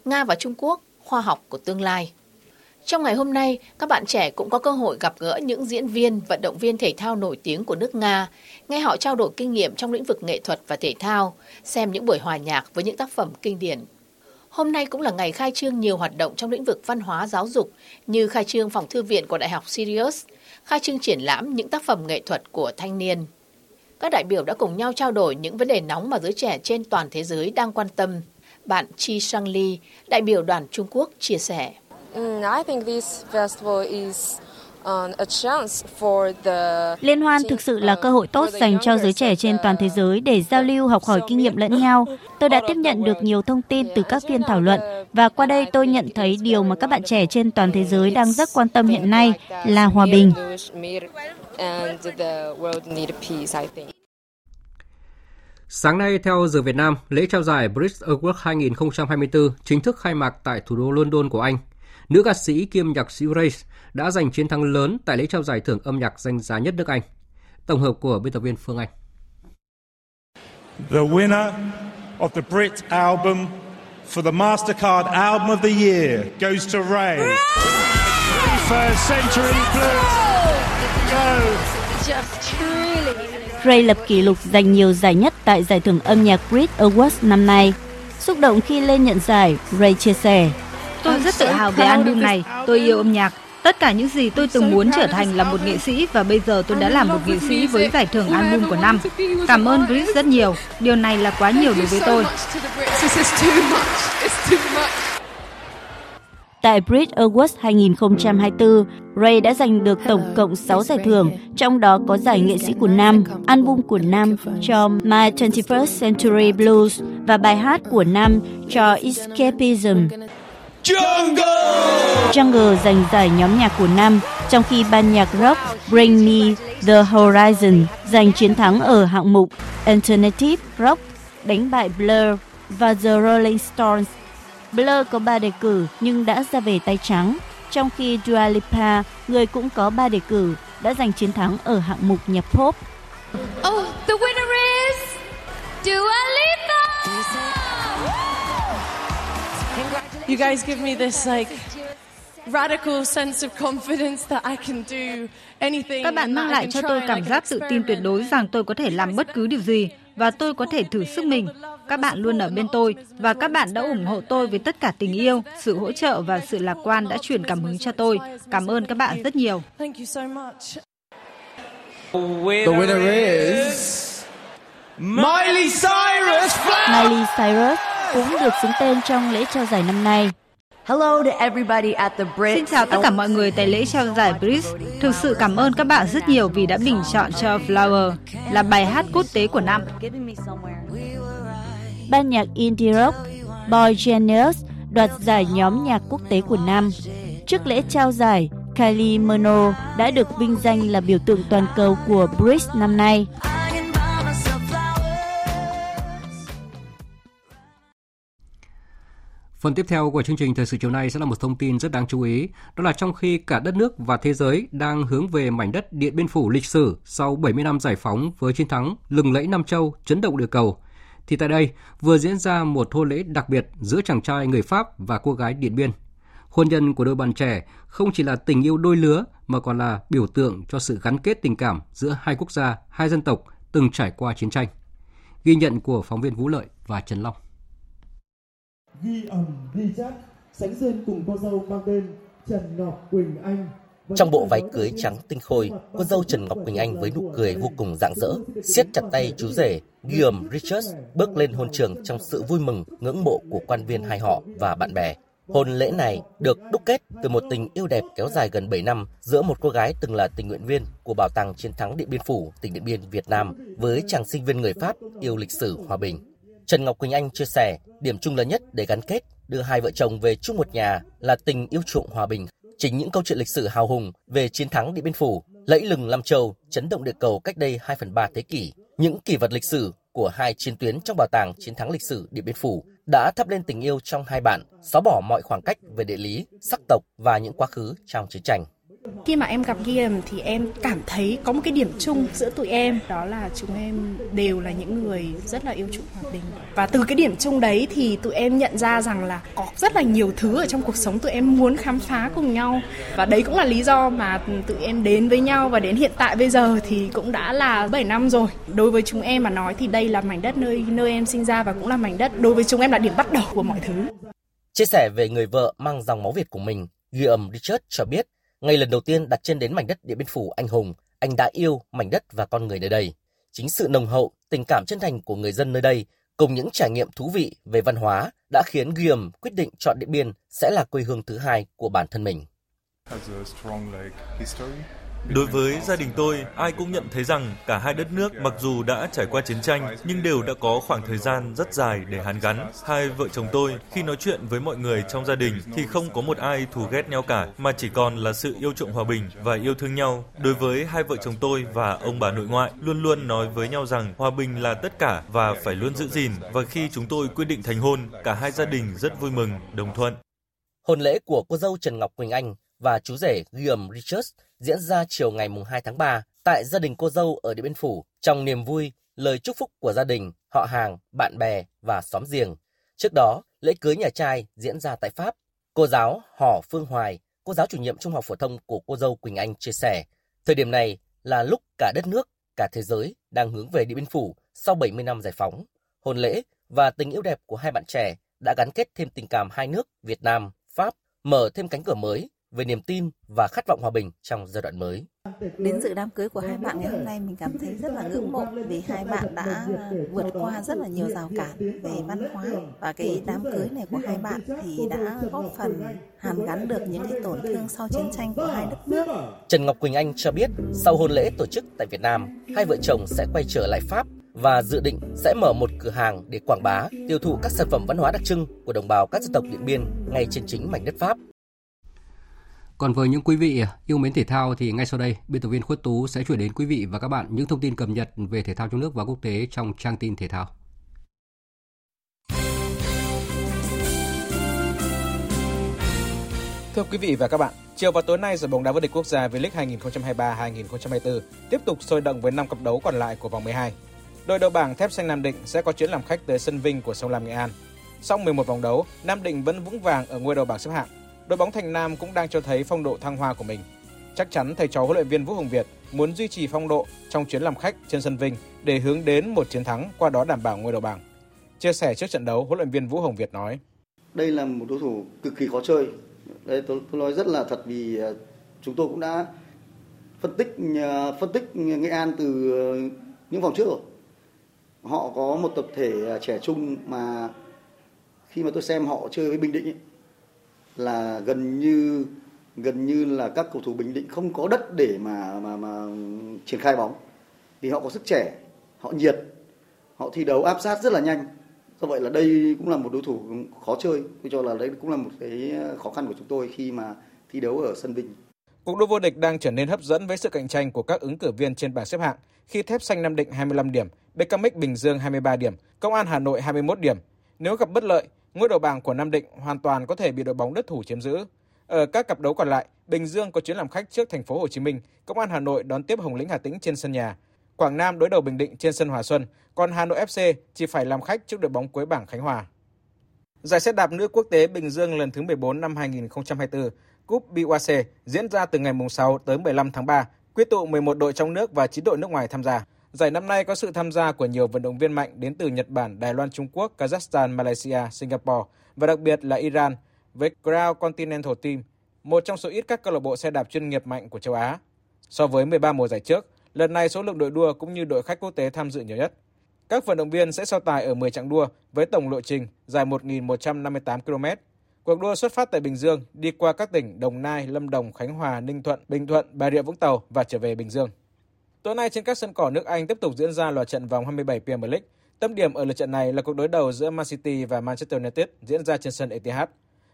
Nga và Trung Quốc, khoa học của tương lai. Trong ngày hôm nay, các bạn trẻ cũng có cơ hội gặp gỡ những diễn viên, vận động viên thể thao nổi tiếng của nước Nga, nghe họ trao đổi kinh nghiệm trong lĩnh vực nghệ thuật và thể thao, xem những buổi hòa nhạc với những tác phẩm kinh điển. Hôm nay cũng là ngày khai trương nhiều hoạt động trong lĩnh vực văn hóa giáo dục như khai trương phòng thư viện của Đại học Sirius, khai trương triển lãm những tác phẩm nghệ thuật của thanh niên các đại biểu đã cùng nhau trao đổi những vấn đề nóng mà giới trẻ trên toàn thế giới đang quan tâm. Bạn Chi Sang Lee, đại biểu đoàn Trung Quốc, chia sẻ.
Mm,
Liên hoan thực sự là cơ hội tốt dành cho giới trẻ trên toàn thế giới để giao lưu học hỏi kinh nghiệm lẫn nhau. Tôi đã tiếp nhận được nhiều thông tin từ các phiên thảo luận và qua đây tôi nhận thấy điều mà các bạn trẻ trên toàn thế giới đang rất quan tâm hiện nay là hòa bình and the world need
peace, I think. Sáng nay, theo giờ Việt Nam, lễ trao giải Brit Award 2024 chính thức khai mạc tại thủ đô London của Anh. Nữ ca sĩ kiêm nhạc sĩ Grace đã giành chiến thắng lớn tại lễ trao giải thưởng âm nhạc danh giá nhất nước Anh. Tổng hợp của biên tập viên Phương Anh.
The winner of the Brit album for the Mastercard Album of the Year goes to Ray. 21st Century Blues.
Ray lập kỷ lục giành nhiều giải nhất tại giải thưởng âm nhạc Brit Awards năm nay. Xúc động khi lên nhận giải, Ray chia sẻ.
Tôi rất tự hào về album này. Tôi yêu âm nhạc. Tất cả những gì tôi từng muốn trở thành là một nghệ sĩ và bây giờ tôi đã là một nghệ sĩ với giải thưởng album của năm. Cảm ơn Brit rất nhiều. Điều này là quá nhiều đối với tôi.
Tại Brit Awards 2024, Ray đã giành được tổng cộng 6 giải thưởng, trong đó có giải nghệ sĩ của năm, album của năm cho My 21st Century Blues và bài hát của năm cho Escapism. Jungle! Jungle giành giải nhóm nhạc của năm, trong khi ban nhạc rock Bring Me The Horizon giành chiến thắng ở hạng mục Alternative Rock, đánh bại Blur và The Rolling Stones. Blur có 3 đề cử nhưng đã ra về tay trắng, trong khi Dua Lipa, người cũng có 3 đề cử, đã giành chiến thắng ở hạng mục nhạc pop.
Oh, the winner is Dua Lipa!
You guys give me this like radical sense of confidence that I can do anything.
Các bạn mang lại cho tôi cảm giác tự tin tuyệt đối rằng tôi có thể làm bất cứ điều gì và tôi có thể thử sức mình. Các bạn luôn ở bên tôi và các bạn đã ủng hộ tôi với tất cả tình yêu, sự hỗ trợ và sự lạc quan đã truyền cảm hứng cho tôi. Cảm ơn các bạn rất nhiều.
Thank you so much.
The winner is Miley Cyrus.
Miley Cyrus cũng được xứng tên trong lễ trao giải năm nay.
Hello to everybody at the Brits.
Xin chào tất cả mọi người tại lễ trao giải Brits. Thực sự cảm ơn các bạn rất nhiều vì đã bình chọn cho Flower là bài hát quốc tế của năm.
Ban nhạc indie rock Boy Genius đoạt giải nhóm nhạc quốc tế của năm. Trước lễ trao giải, Kylie Minogue đã được vinh danh là biểu tượng toàn cầu của Brits năm nay.
Phần tiếp theo của chương trình thời sự chiều nay sẽ là một thông tin rất đáng chú ý, đó là trong khi cả đất nước và thế giới đang hướng về mảnh đất Điện Biên Phủ lịch sử sau 70 năm giải phóng với chiến thắng lừng lẫy Nam Châu, chấn động địa cầu, thì tại đây vừa diễn ra một hôn lễ đặc biệt giữa chàng trai người Pháp và cô gái Điện Biên. Hôn nhân của đôi bạn trẻ không chỉ là tình yêu đôi lứa mà còn là biểu tượng cho sự gắn kết tình cảm giữa hai quốc gia, hai dân tộc từng trải qua chiến tranh. Ghi nhận của phóng viên Vũ Lợi và Trần Long
ghi ẩm ghi chát sánh dên cùng cô dâu mang tên Trần Ngọc Quỳnh Anh.
Trong bộ váy cưới trắng tinh khôi, cô dâu Trần Ngọc Quỳnh Anh với nụ cười vô cùng rạng rỡ, siết chặt tay chú rể Guillaume Richards bước lên hôn trường trong sự vui mừng, ngưỡng mộ của quan viên hai họ và bạn bè. Hôn lễ này được đúc kết từ một tình yêu đẹp kéo dài gần 7 năm giữa một cô gái từng là tình nguyện viên của Bảo tàng Chiến thắng Điện Biên Phủ, tỉnh Điện Biên, Việt Nam với chàng sinh viên người Pháp yêu lịch sử hòa bình. Trần Ngọc Quỳnh Anh chia sẻ, điểm chung lớn nhất để gắn kết, đưa hai vợ chồng về chung một nhà là tình yêu chuộng hòa bình. Chính những câu chuyện lịch sử hào hùng về chiến thắng Điện Biên Phủ, lẫy lừng Lam Châu, chấn động địa cầu cách đây 2 phần 3 thế kỷ, những kỷ vật lịch sử của hai chiến tuyến trong bảo tàng chiến thắng lịch sử Điện Biên Phủ đã thắp lên tình yêu trong hai bạn, xóa bỏ mọi khoảng cách về địa lý, sắc tộc và những quá khứ trong chiến tranh.
Khi mà em gặp Guillaume thì em cảm thấy có một cái điểm chung giữa tụi em. Đó là chúng em đều là những người rất là yêu chuộng hòa bình. Và từ cái điểm chung đấy thì tụi em nhận ra rằng là có rất là nhiều thứ ở trong cuộc sống tụi em muốn khám phá cùng nhau. Và đấy cũng là lý do mà tụi em đến với nhau. Và đến hiện tại bây giờ thì cũng đã là 7 năm rồi. Đối với chúng em mà nói thì đây là mảnh đất nơi nơi em sinh ra và cũng là mảnh đất đối với chúng em là điểm bắt đầu của mọi thứ.
Chia sẻ về người vợ mang dòng máu Việt của mình, Guillaume Richard cho biết ngay lần đầu tiên đặt chân đến mảnh đất Điện Biên Phủ anh hùng, anh đã yêu mảnh đất và con người nơi đây. Chính sự nồng hậu, tình cảm chân thành của người dân nơi đây cùng những trải nghiệm thú vị về văn hóa đã khiến Guillaume quyết định chọn Điện Biên sẽ là quê hương thứ hai của bản thân mình.
Đối với gia đình tôi, ai cũng nhận thấy rằng cả hai đất nước mặc dù đã trải qua chiến tranh nhưng đều đã có khoảng thời gian rất dài để hàn gắn. Hai vợ chồng tôi khi nói chuyện với mọi người trong gia đình thì không có một ai thù ghét nhau cả mà chỉ còn là sự yêu chuộng hòa bình và yêu thương nhau. Đối với hai vợ chồng tôi và ông bà nội ngoại luôn luôn nói với nhau rằng hòa bình là tất cả và phải luôn giữ gìn và khi chúng tôi quyết định thành hôn, cả hai gia đình rất vui mừng, đồng thuận.
Hôn lễ của cô dâu Trần Ngọc Quỳnh Anh và chú rể Guillaume Richards diễn ra chiều ngày 2 tháng 3 tại gia đình cô dâu ở Điện Biên Phủ trong niềm vui, lời chúc phúc của gia đình, họ hàng, bạn bè và xóm giềng. Trước đó, lễ cưới nhà trai diễn ra tại Pháp. Cô giáo Hỏ Phương Hoài, cô giáo chủ nhiệm trung học phổ thông của cô dâu Quỳnh Anh chia sẻ, thời điểm này là lúc cả đất nước, cả thế giới đang hướng về Điện Biên Phủ sau 70 năm giải phóng. Hôn lễ và tình yêu đẹp của hai bạn trẻ đã gắn kết thêm tình cảm hai nước Việt Nam, Pháp, mở thêm cánh cửa mới về niềm tin và khát vọng hòa bình trong giai đoạn mới.
Đến dự đám cưới của hai bạn ngày hôm nay mình cảm thấy rất là ngưỡng mộ vì hai bạn đã vượt qua rất là nhiều rào cản về văn hóa và cái đám cưới này của hai bạn thì đã góp phần hàn gắn được những cái tổn thương sau chiến tranh của hai đất nước.
Trần Ngọc Quỳnh Anh cho biết sau hôn lễ tổ chức tại Việt Nam, hai vợ chồng sẽ quay trở lại Pháp và dự định sẽ mở một cửa hàng để quảng bá, tiêu thụ các sản phẩm văn hóa đặc trưng của đồng bào các dân tộc Điện Biên ngay trên chính mảnh đất Pháp.
Còn với những quý vị yêu mến thể thao thì ngay sau đây, biên tập viên Khuất Tú sẽ chuyển đến quý vị và các bạn những thông tin cập nhật về thể thao trong nước và quốc tế trong trang tin thể thao.
Thưa quý vị và các bạn, chiều và tối nay giải bóng đá vô địch quốc gia V-League 2023-2024 tiếp tục sôi động với 5 cặp đấu còn lại của vòng 12. Đội đầu bảng Thép Xanh Nam Định sẽ có chuyến làm khách tới sân Vinh của Sông Lam Nghệ An. Sau 11 vòng đấu, Nam Định vẫn vững vàng ở ngôi đầu bảng xếp hạng. Đội bóng Thành Nam cũng đang cho thấy phong độ thăng hoa của mình. Chắc chắn thầy trò huấn luyện viên Vũ Hồng Việt muốn duy trì phong độ trong chuyến làm khách trên sân Vinh để hướng đến một chiến thắng qua đó đảm bảo ngôi đầu bảng. Chia sẻ trước trận đấu, huấn luyện viên Vũ Hồng Việt nói:
Đây là một đối thủ cực kỳ khó chơi. Đây tôi, tôi nói rất là thật vì à, chúng tôi cũng đã phân tích à, phân tích Nghệ An từ những vòng trước rồi. Họ có một tập thể à, trẻ trung mà khi mà tôi xem họ chơi với Bình Định ấy, là gần như gần như là các cầu thủ Bình Định không có đất để mà mà mà triển khai bóng. Vì họ có sức trẻ họ nhiệt họ thi đấu áp sát rất là nhanh. Do vậy là đây cũng là một đối thủ khó chơi. Tôi cho là đấy cũng là một cái khó khăn của chúng tôi khi mà thi đấu ở sân Vinh.
Cuộc đua vô địch đang trở nên hấp dẫn với sự cạnh tranh của các ứng cử viên trên bảng xếp hạng. Khi Thép Xanh Nam Định 25 điểm, BKMX Bình Dương 23 điểm, Công an Hà Nội 21 điểm. Nếu gặp bất lợi, ngôi đầu bảng của Nam Định hoàn toàn có thể bị đội bóng đất thủ chiếm giữ. Ở các cặp đấu còn lại, Bình Dương có chuyến làm khách trước thành phố Hồ Chí Minh, Công an Hà Nội đón tiếp Hồng Lĩnh Hà Tĩnh trên sân nhà. Quảng Nam đối đầu Bình Định trên sân Hòa Xuân, còn Hà Nội FC chỉ phải làm khách trước đội bóng cuối bảng Khánh Hòa. Giải xe đạp nữ quốc tế Bình Dương lần thứ 14 năm 2024, Cúp BYC diễn ra từ ngày 6 tới 15 tháng 3, quyết tụ 11 đội trong nước và 9 đội nước ngoài tham gia. Giải năm nay có sự tham gia của nhiều vận động viên mạnh đến từ Nhật Bản, Đài Loan, Trung Quốc, Kazakhstan, Malaysia, Singapore và đặc biệt là Iran với Crown Continental Team, một trong số ít các câu lạc bộ xe đạp chuyên nghiệp mạnh của châu Á. So với 13 mùa giải trước, lần này số lượng đội đua cũng như đội khách quốc tế tham dự nhiều nhất. Các vận động viên sẽ so tài ở 10 chặng đua với tổng lộ trình dài 1.158 km. Cuộc đua xuất phát tại Bình Dương, đi qua các tỉnh Đồng Nai, Lâm Đồng, Khánh Hòa, Ninh Thuận, Bình Thuận, Bà Rịa Vũng Tàu và trở về Bình Dương. Tối nay trên các sân cỏ nước Anh tiếp tục diễn ra loạt trận vòng 27 Premier League. Tâm điểm ở lượt trận này là cuộc đối đầu giữa Man City và Manchester United diễn ra trên sân Etihad.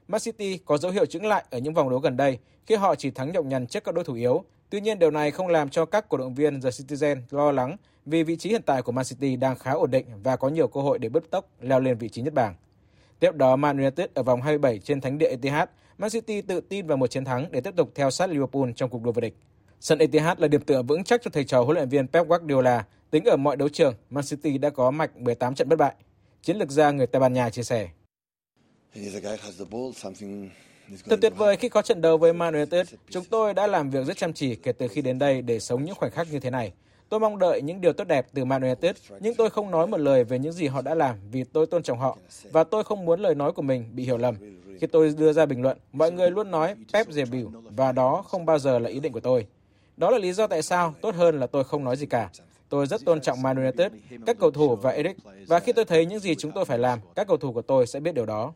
Man City có dấu hiệu chững lại ở những vòng đấu gần đây khi họ chỉ thắng nhọc nhằn trước các đối thủ yếu. Tuy nhiên điều này không làm cho các cổ động viên The Citizen lo lắng vì vị trí hiện tại của Man City đang khá ổn định và có nhiều cơ hội để bứt tốc leo lên vị trí nhất bảng. Tiếp đó Man United ở vòng 27 trên thánh địa Etihad, Man City tự tin vào một chiến thắng để tiếp tục theo sát Liverpool trong cuộc đua vô địch. Sân Etihad là điểm tựa vững chắc cho thầy trò huấn luyện viên Pep Guardiola. Tính ở mọi đấu trường, Man City đã có mạch 18 trận bất bại. Chiến lược gia người Tây Ban Nha chia sẻ. Thật tuyệt vời khi có trận đấu với Man United. Chúng tôi đã làm việc rất chăm chỉ kể từ khi đến đây để sống những khoảnh khắc như thế này. Tôi mong đợi những điều tốt đẹp từ Man United, nhưng tôi không nói một lời về những gì họ đã làm vì tôi tôn trọng họ và tôi không muốn lời nói của mình bị hiểu lầm. Khi tôi đưa ra bình luận, mọi người luôn nói Pep dè bỉu và đó không bao giờ là ý định của tôi. Đó là lý do tại sao tốt hơn là tôi không nói gì cả. Tôi rất tôn trọng Man United, các cầu thủ và Eric và khi tôi thấy những gì chúng tôi phải làm, các cầu thủ của tôi sẽ biết điều đó.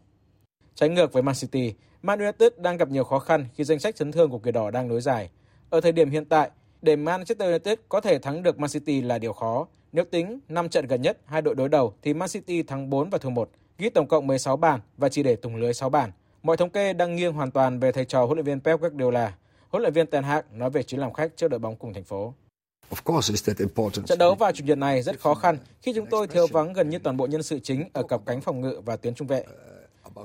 Trái ngược với Man City, Man United đang gặp nhiều khó khăn khi danh sách chấn thương của kỳ Đỏ đang nối dài. Ở thời điểm hiện tại, để Manchester United có thể thắng được Man City là điều khó. Nếu tính 5 trận gần nhất hai đội đối đầu thì Man City thắng 4 và thua 1, ghi tổng cộng 16 bàn và chỉ để thủng lưới 6 bàn. Mọi thống kê đang nghiêng hoàn toàn về thầy trò huấn luyện viên Pep Guardiola. Huấn luyện viên Ten Hag nói về chuyến làm khách trước đội bóng cùng thành phố. Trận đấu vào chủ nhật này rất khó khăn khi chúng tôi thiếu vắng gần như toàn bộ nhân sự chính ở cặp cánh phòng ngự và tuyến trung vệ.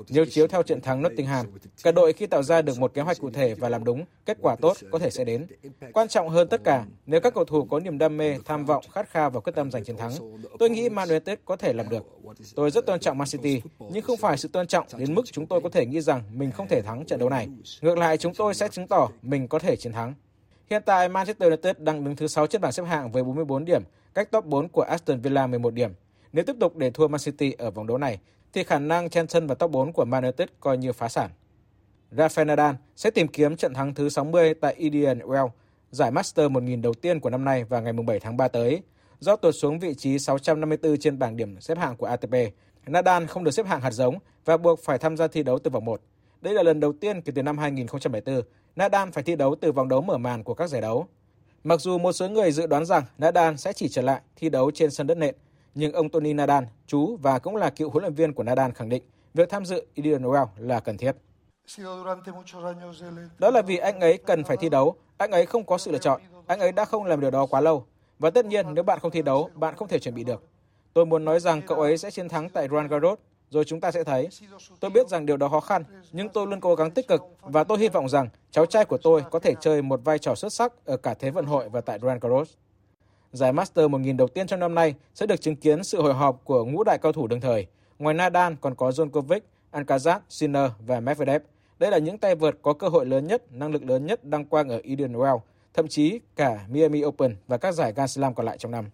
Nếu chiếu theo trận thắng Nottingham, cả đội khi tạo ra được một kế hoạch cụ thể và làm đúng, kết quả tốt có thể sẽ đến. Quan trọng hơn tất cả, nếu các cầu thủ có niềm đam mê, tham vọng, khát khao và quyết tâm giành chiến thắng, tôi nghĩ Man United có thể làm được. Tôi rất tôn trọng Man City, nhưng không phải sự tôn trọng đến mức chúng tôi có thể nghĩ rằng mình không thể thắng trận đấu này. Ngược lại, chúng tôi sẽ chứng tỏ mình có thể chiến thắng. Hiện tại, Manchester United đang đứng thứ 6 trên bảng xếp hạng với 44 điểm, cách top 4 của Aston Villa 11 điểm. Nếu tiếp tục để thua Man City ở vòng đấu này, thì khả năng chen chân vào top 4 của Man United coi như phá sản. Rafael Nadal sẽ tìm kiếm trận thắng thứ 60 tại Indian Wells, giải Master 1000 đầu tiên của năm nay vào ngày 7 tháng 3 tới. Do tuột xuống vị trí 654 trên bảng điểm xếp hạng của ATP, Nadal không được xếp hạng hạt giống và buộc phải tham gia thi đấu từ vòng 1. Đây là lần đầu tiên kể từ năm 2004, Nadal phải thi đấu từ vòng đấu mở màn của các giải đấu. Mặc dù một số người dự đoán rằng Nadal sẽ chỉ trở lại thi đấu trên sân đất nện, nhưng ông Tony Nadal, chú và cũng là cựu huấn luyện viên của Nadal khẳng định việc tham dự Indian Wells là cần thiết. Đó là vì anh ấy cần phải thi đấu, anh ấy không có sự lựa chọn, anh ấy đã không làm điều đó quá lâu. Và tất nhiên nếu bạn không thi đấu, bạn không thể chuẩn bị được. Tôi muốn nói rằng cậu ấy sẽ chiến thắng tại Roland Garros, rồi chúng ta sẽ thấy. Tôi biết rằng điều đó khó khăn, nhưng tôi luôn cố gắng tích cực và tôi hy vọng rằng cháu trai của tôi có thể chơi một vai trò xuất sắc ở cả Thế vận hội và tại Roland Garros. Giải Master 1000 đầu tiên trong năm nay sẽ được chứng kiến sự hồi họp của ngũ đại cao thủ đương thời. Ngoài Nadal còn có Djokovic, Alcaraz, Sinner và Medvedev. Đây là những tay vợt có cơ hội lớn nhất, năng lực lớn nhất đăng quang ở Indian Wells, thậm chí cả Miami Open và các giải Grand Slam còn lại trong năm.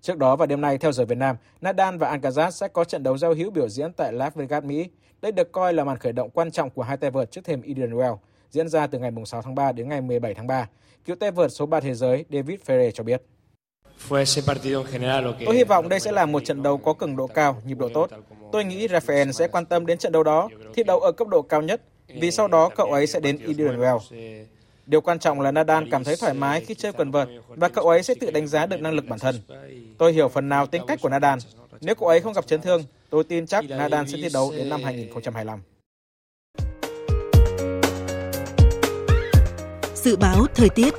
Trước đó vào đêm nay theo giờ Việt Nam, Nadal và Alcaraz sẽ có trận đấu giao hữu biểu diễn tại Las Vegas, Mỹ. Đây được coi là màn khởi động quan trọng của hai tay vợt trước thềm Indian Wells, diễn ra từ ngày 6 tháng 3 đến ngày 17 tháng 3. Cựu tay vợt số 3 thế giới David Ferrer cho biết. Tôi hy vọng đây sẽ là một trận đấu có cường độ cao, nhịp độ tốt. Tôi nghĩ Rafael sẽ quan tâm đến trận đấu đó, thi đấu ở cấp độ cao nhất, vì sau đó cậu ấy sẽ đến Indian Wells. Điều quan trọng là Nadal cảm thấy thoải mái khi chơi quần vợt và cậu ấy sẽ tự đánh giá được năng lực bản thân. Tôi hiểu phần nào tính cách của Nadal. Nếu cậu ấy không gặp chấn thương, tôi tin chắc Nadal sẽ thi đấu đến năm 2025.
Dự báo thời tiết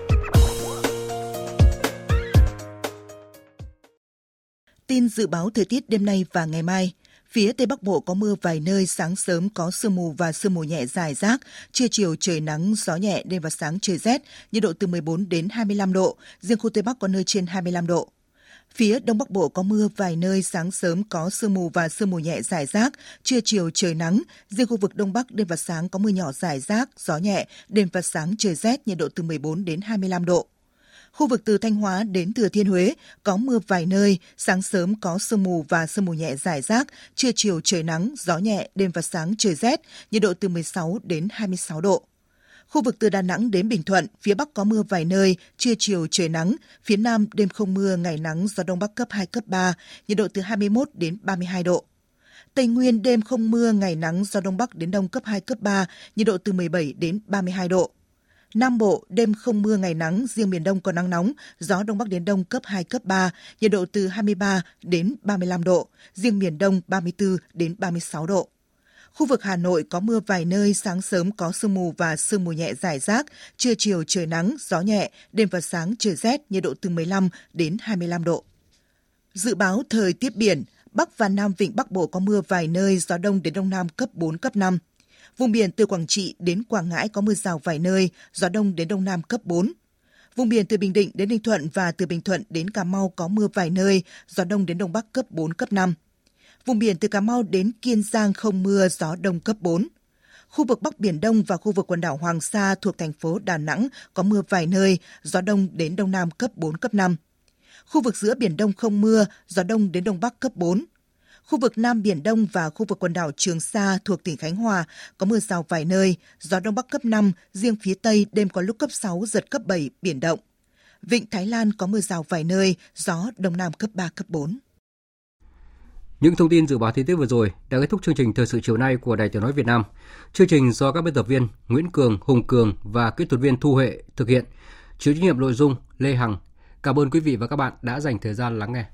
Tin dự báo thời tiết đêm nay và ngày mai. Phía Tây Bắc Bộ có mưa vài nơi, sáng sớm có sương mù và sương mù nhẹ dài rác, trưa chiều trời nắng, gió nhẹ, đêm và sáng trời rét, nhiệt độ từ 14 đến 25 độ, riêng khu Tây Bắc có nơi trên 25 độ. Phía Đông Bắc Bộ có mưa vài nơi, sáng sớm có sương mù và sương mù nhẹ dài rác, trưa chiều trời nắng, riêng khu vực Đông Bắc đêm và sáng có mưa nhỏ dài rác, gió nhẹ, đêm và sáng trời rét, nhiệt độ từ 14 đến 25 độ. Khu vực từ Thanh Hóa đến Thừa Thiên Huế có mưa vài nơi, sáng sớm có sương mù và sương mù nhẹ dài rác, trưa chiều trời nắng, gió nhẹ, đêm và sáng trời rét, nhiệt độ từ 16 đến 26 độ. Khu vực từ Đà Nẵng đến Bình Thuận, phía Bắc có mưa vài nơi, trưa chiều trời nắng, phía Nam đêm không mưa, ngày nắng, gió Đông Bắc cấp 2, cấp 3, nhiệt độ từ 21 đến 32 độ. Tây Nguyên đêm không mưa, ngày nắng, gió Đông Bắc đến Đông cấp 2, cấp 3, nhiệt độ từ 17 đến 32 độ. Nam Bộ, đêm không mưa ngày nắng, riêng miền Đông có nắng nóng, gió Đông Bắc đến Đông cấp 2, cấp 3, nhiệt độ từ 23 đến 35 độ, riêng miền Đông 34 đến 36 độ. Khu vực Hà Nội có mưa vài nơi, sáng sớm có sương mù và sương mù nhẹ rải rác, trưa chiều trời nắng, gió nhẹ, đêm và sáng trời rét, nhiệt độ từ 15 đến 25 độ. Dự báo thời tiết biển, Bắc và Nam Vịnh Bắc Bộ có mưa vài nơi, gió đông đến đông nam cấp 4, cấp 5. Vùng biển từ Quảng Trị đến Quảng Ngãi có mưa rào vài nơi, gió đông đến đông nam cấp 4. Vùng biển từ Bình Định đến Ninh Thuận và từ Bình Thuận đến Cà Mau có mưa vài nơi, gió đông đến đông bắc cấp 4, cấp 5. Vùng biển từ Cà Mau đến Kiên Giang không mưa, gió đông cấp 4. Khu vực Bắc Biển Đông và khu vực quần đảo Hoàng Sa thuộc thành phố Đà Nẵng có mưa vài nơi, gió đông đến đông nam cấp 4, cấp 5. Khu vực giữa Biển Đông không mưa, gió đông đến đông bắc cấp 4. Khu vực Nam Biển Đông và khu vực quần đảo Trường Sa thuộc tỉnh Khánh Hòa có mưa rào vài nơi, gió Đông Bắc cấp 5, riêng phía Tây đêm có lúc cấp 6, giật cấp 7, biển động. Vịnh Thái Lan có mưa rào vài nơi, gió Đông Nam cấp 3, cấp 4.
Những thông tin dự báo thời tiết vừa rồi đã kết thúc chương trình thời sự chiều nay của Đài Tiếng nói Việt Nam. Chương trình do các biên tập viên Nguyễn Cường, Hùng Cường và kỹ thuật viên Thu Huệ thực hiện. Chịu trách nhiệm nội dung Lê Hằng. Cảm ơn quý vị và các bạn đã dành thời gian lắng nghe.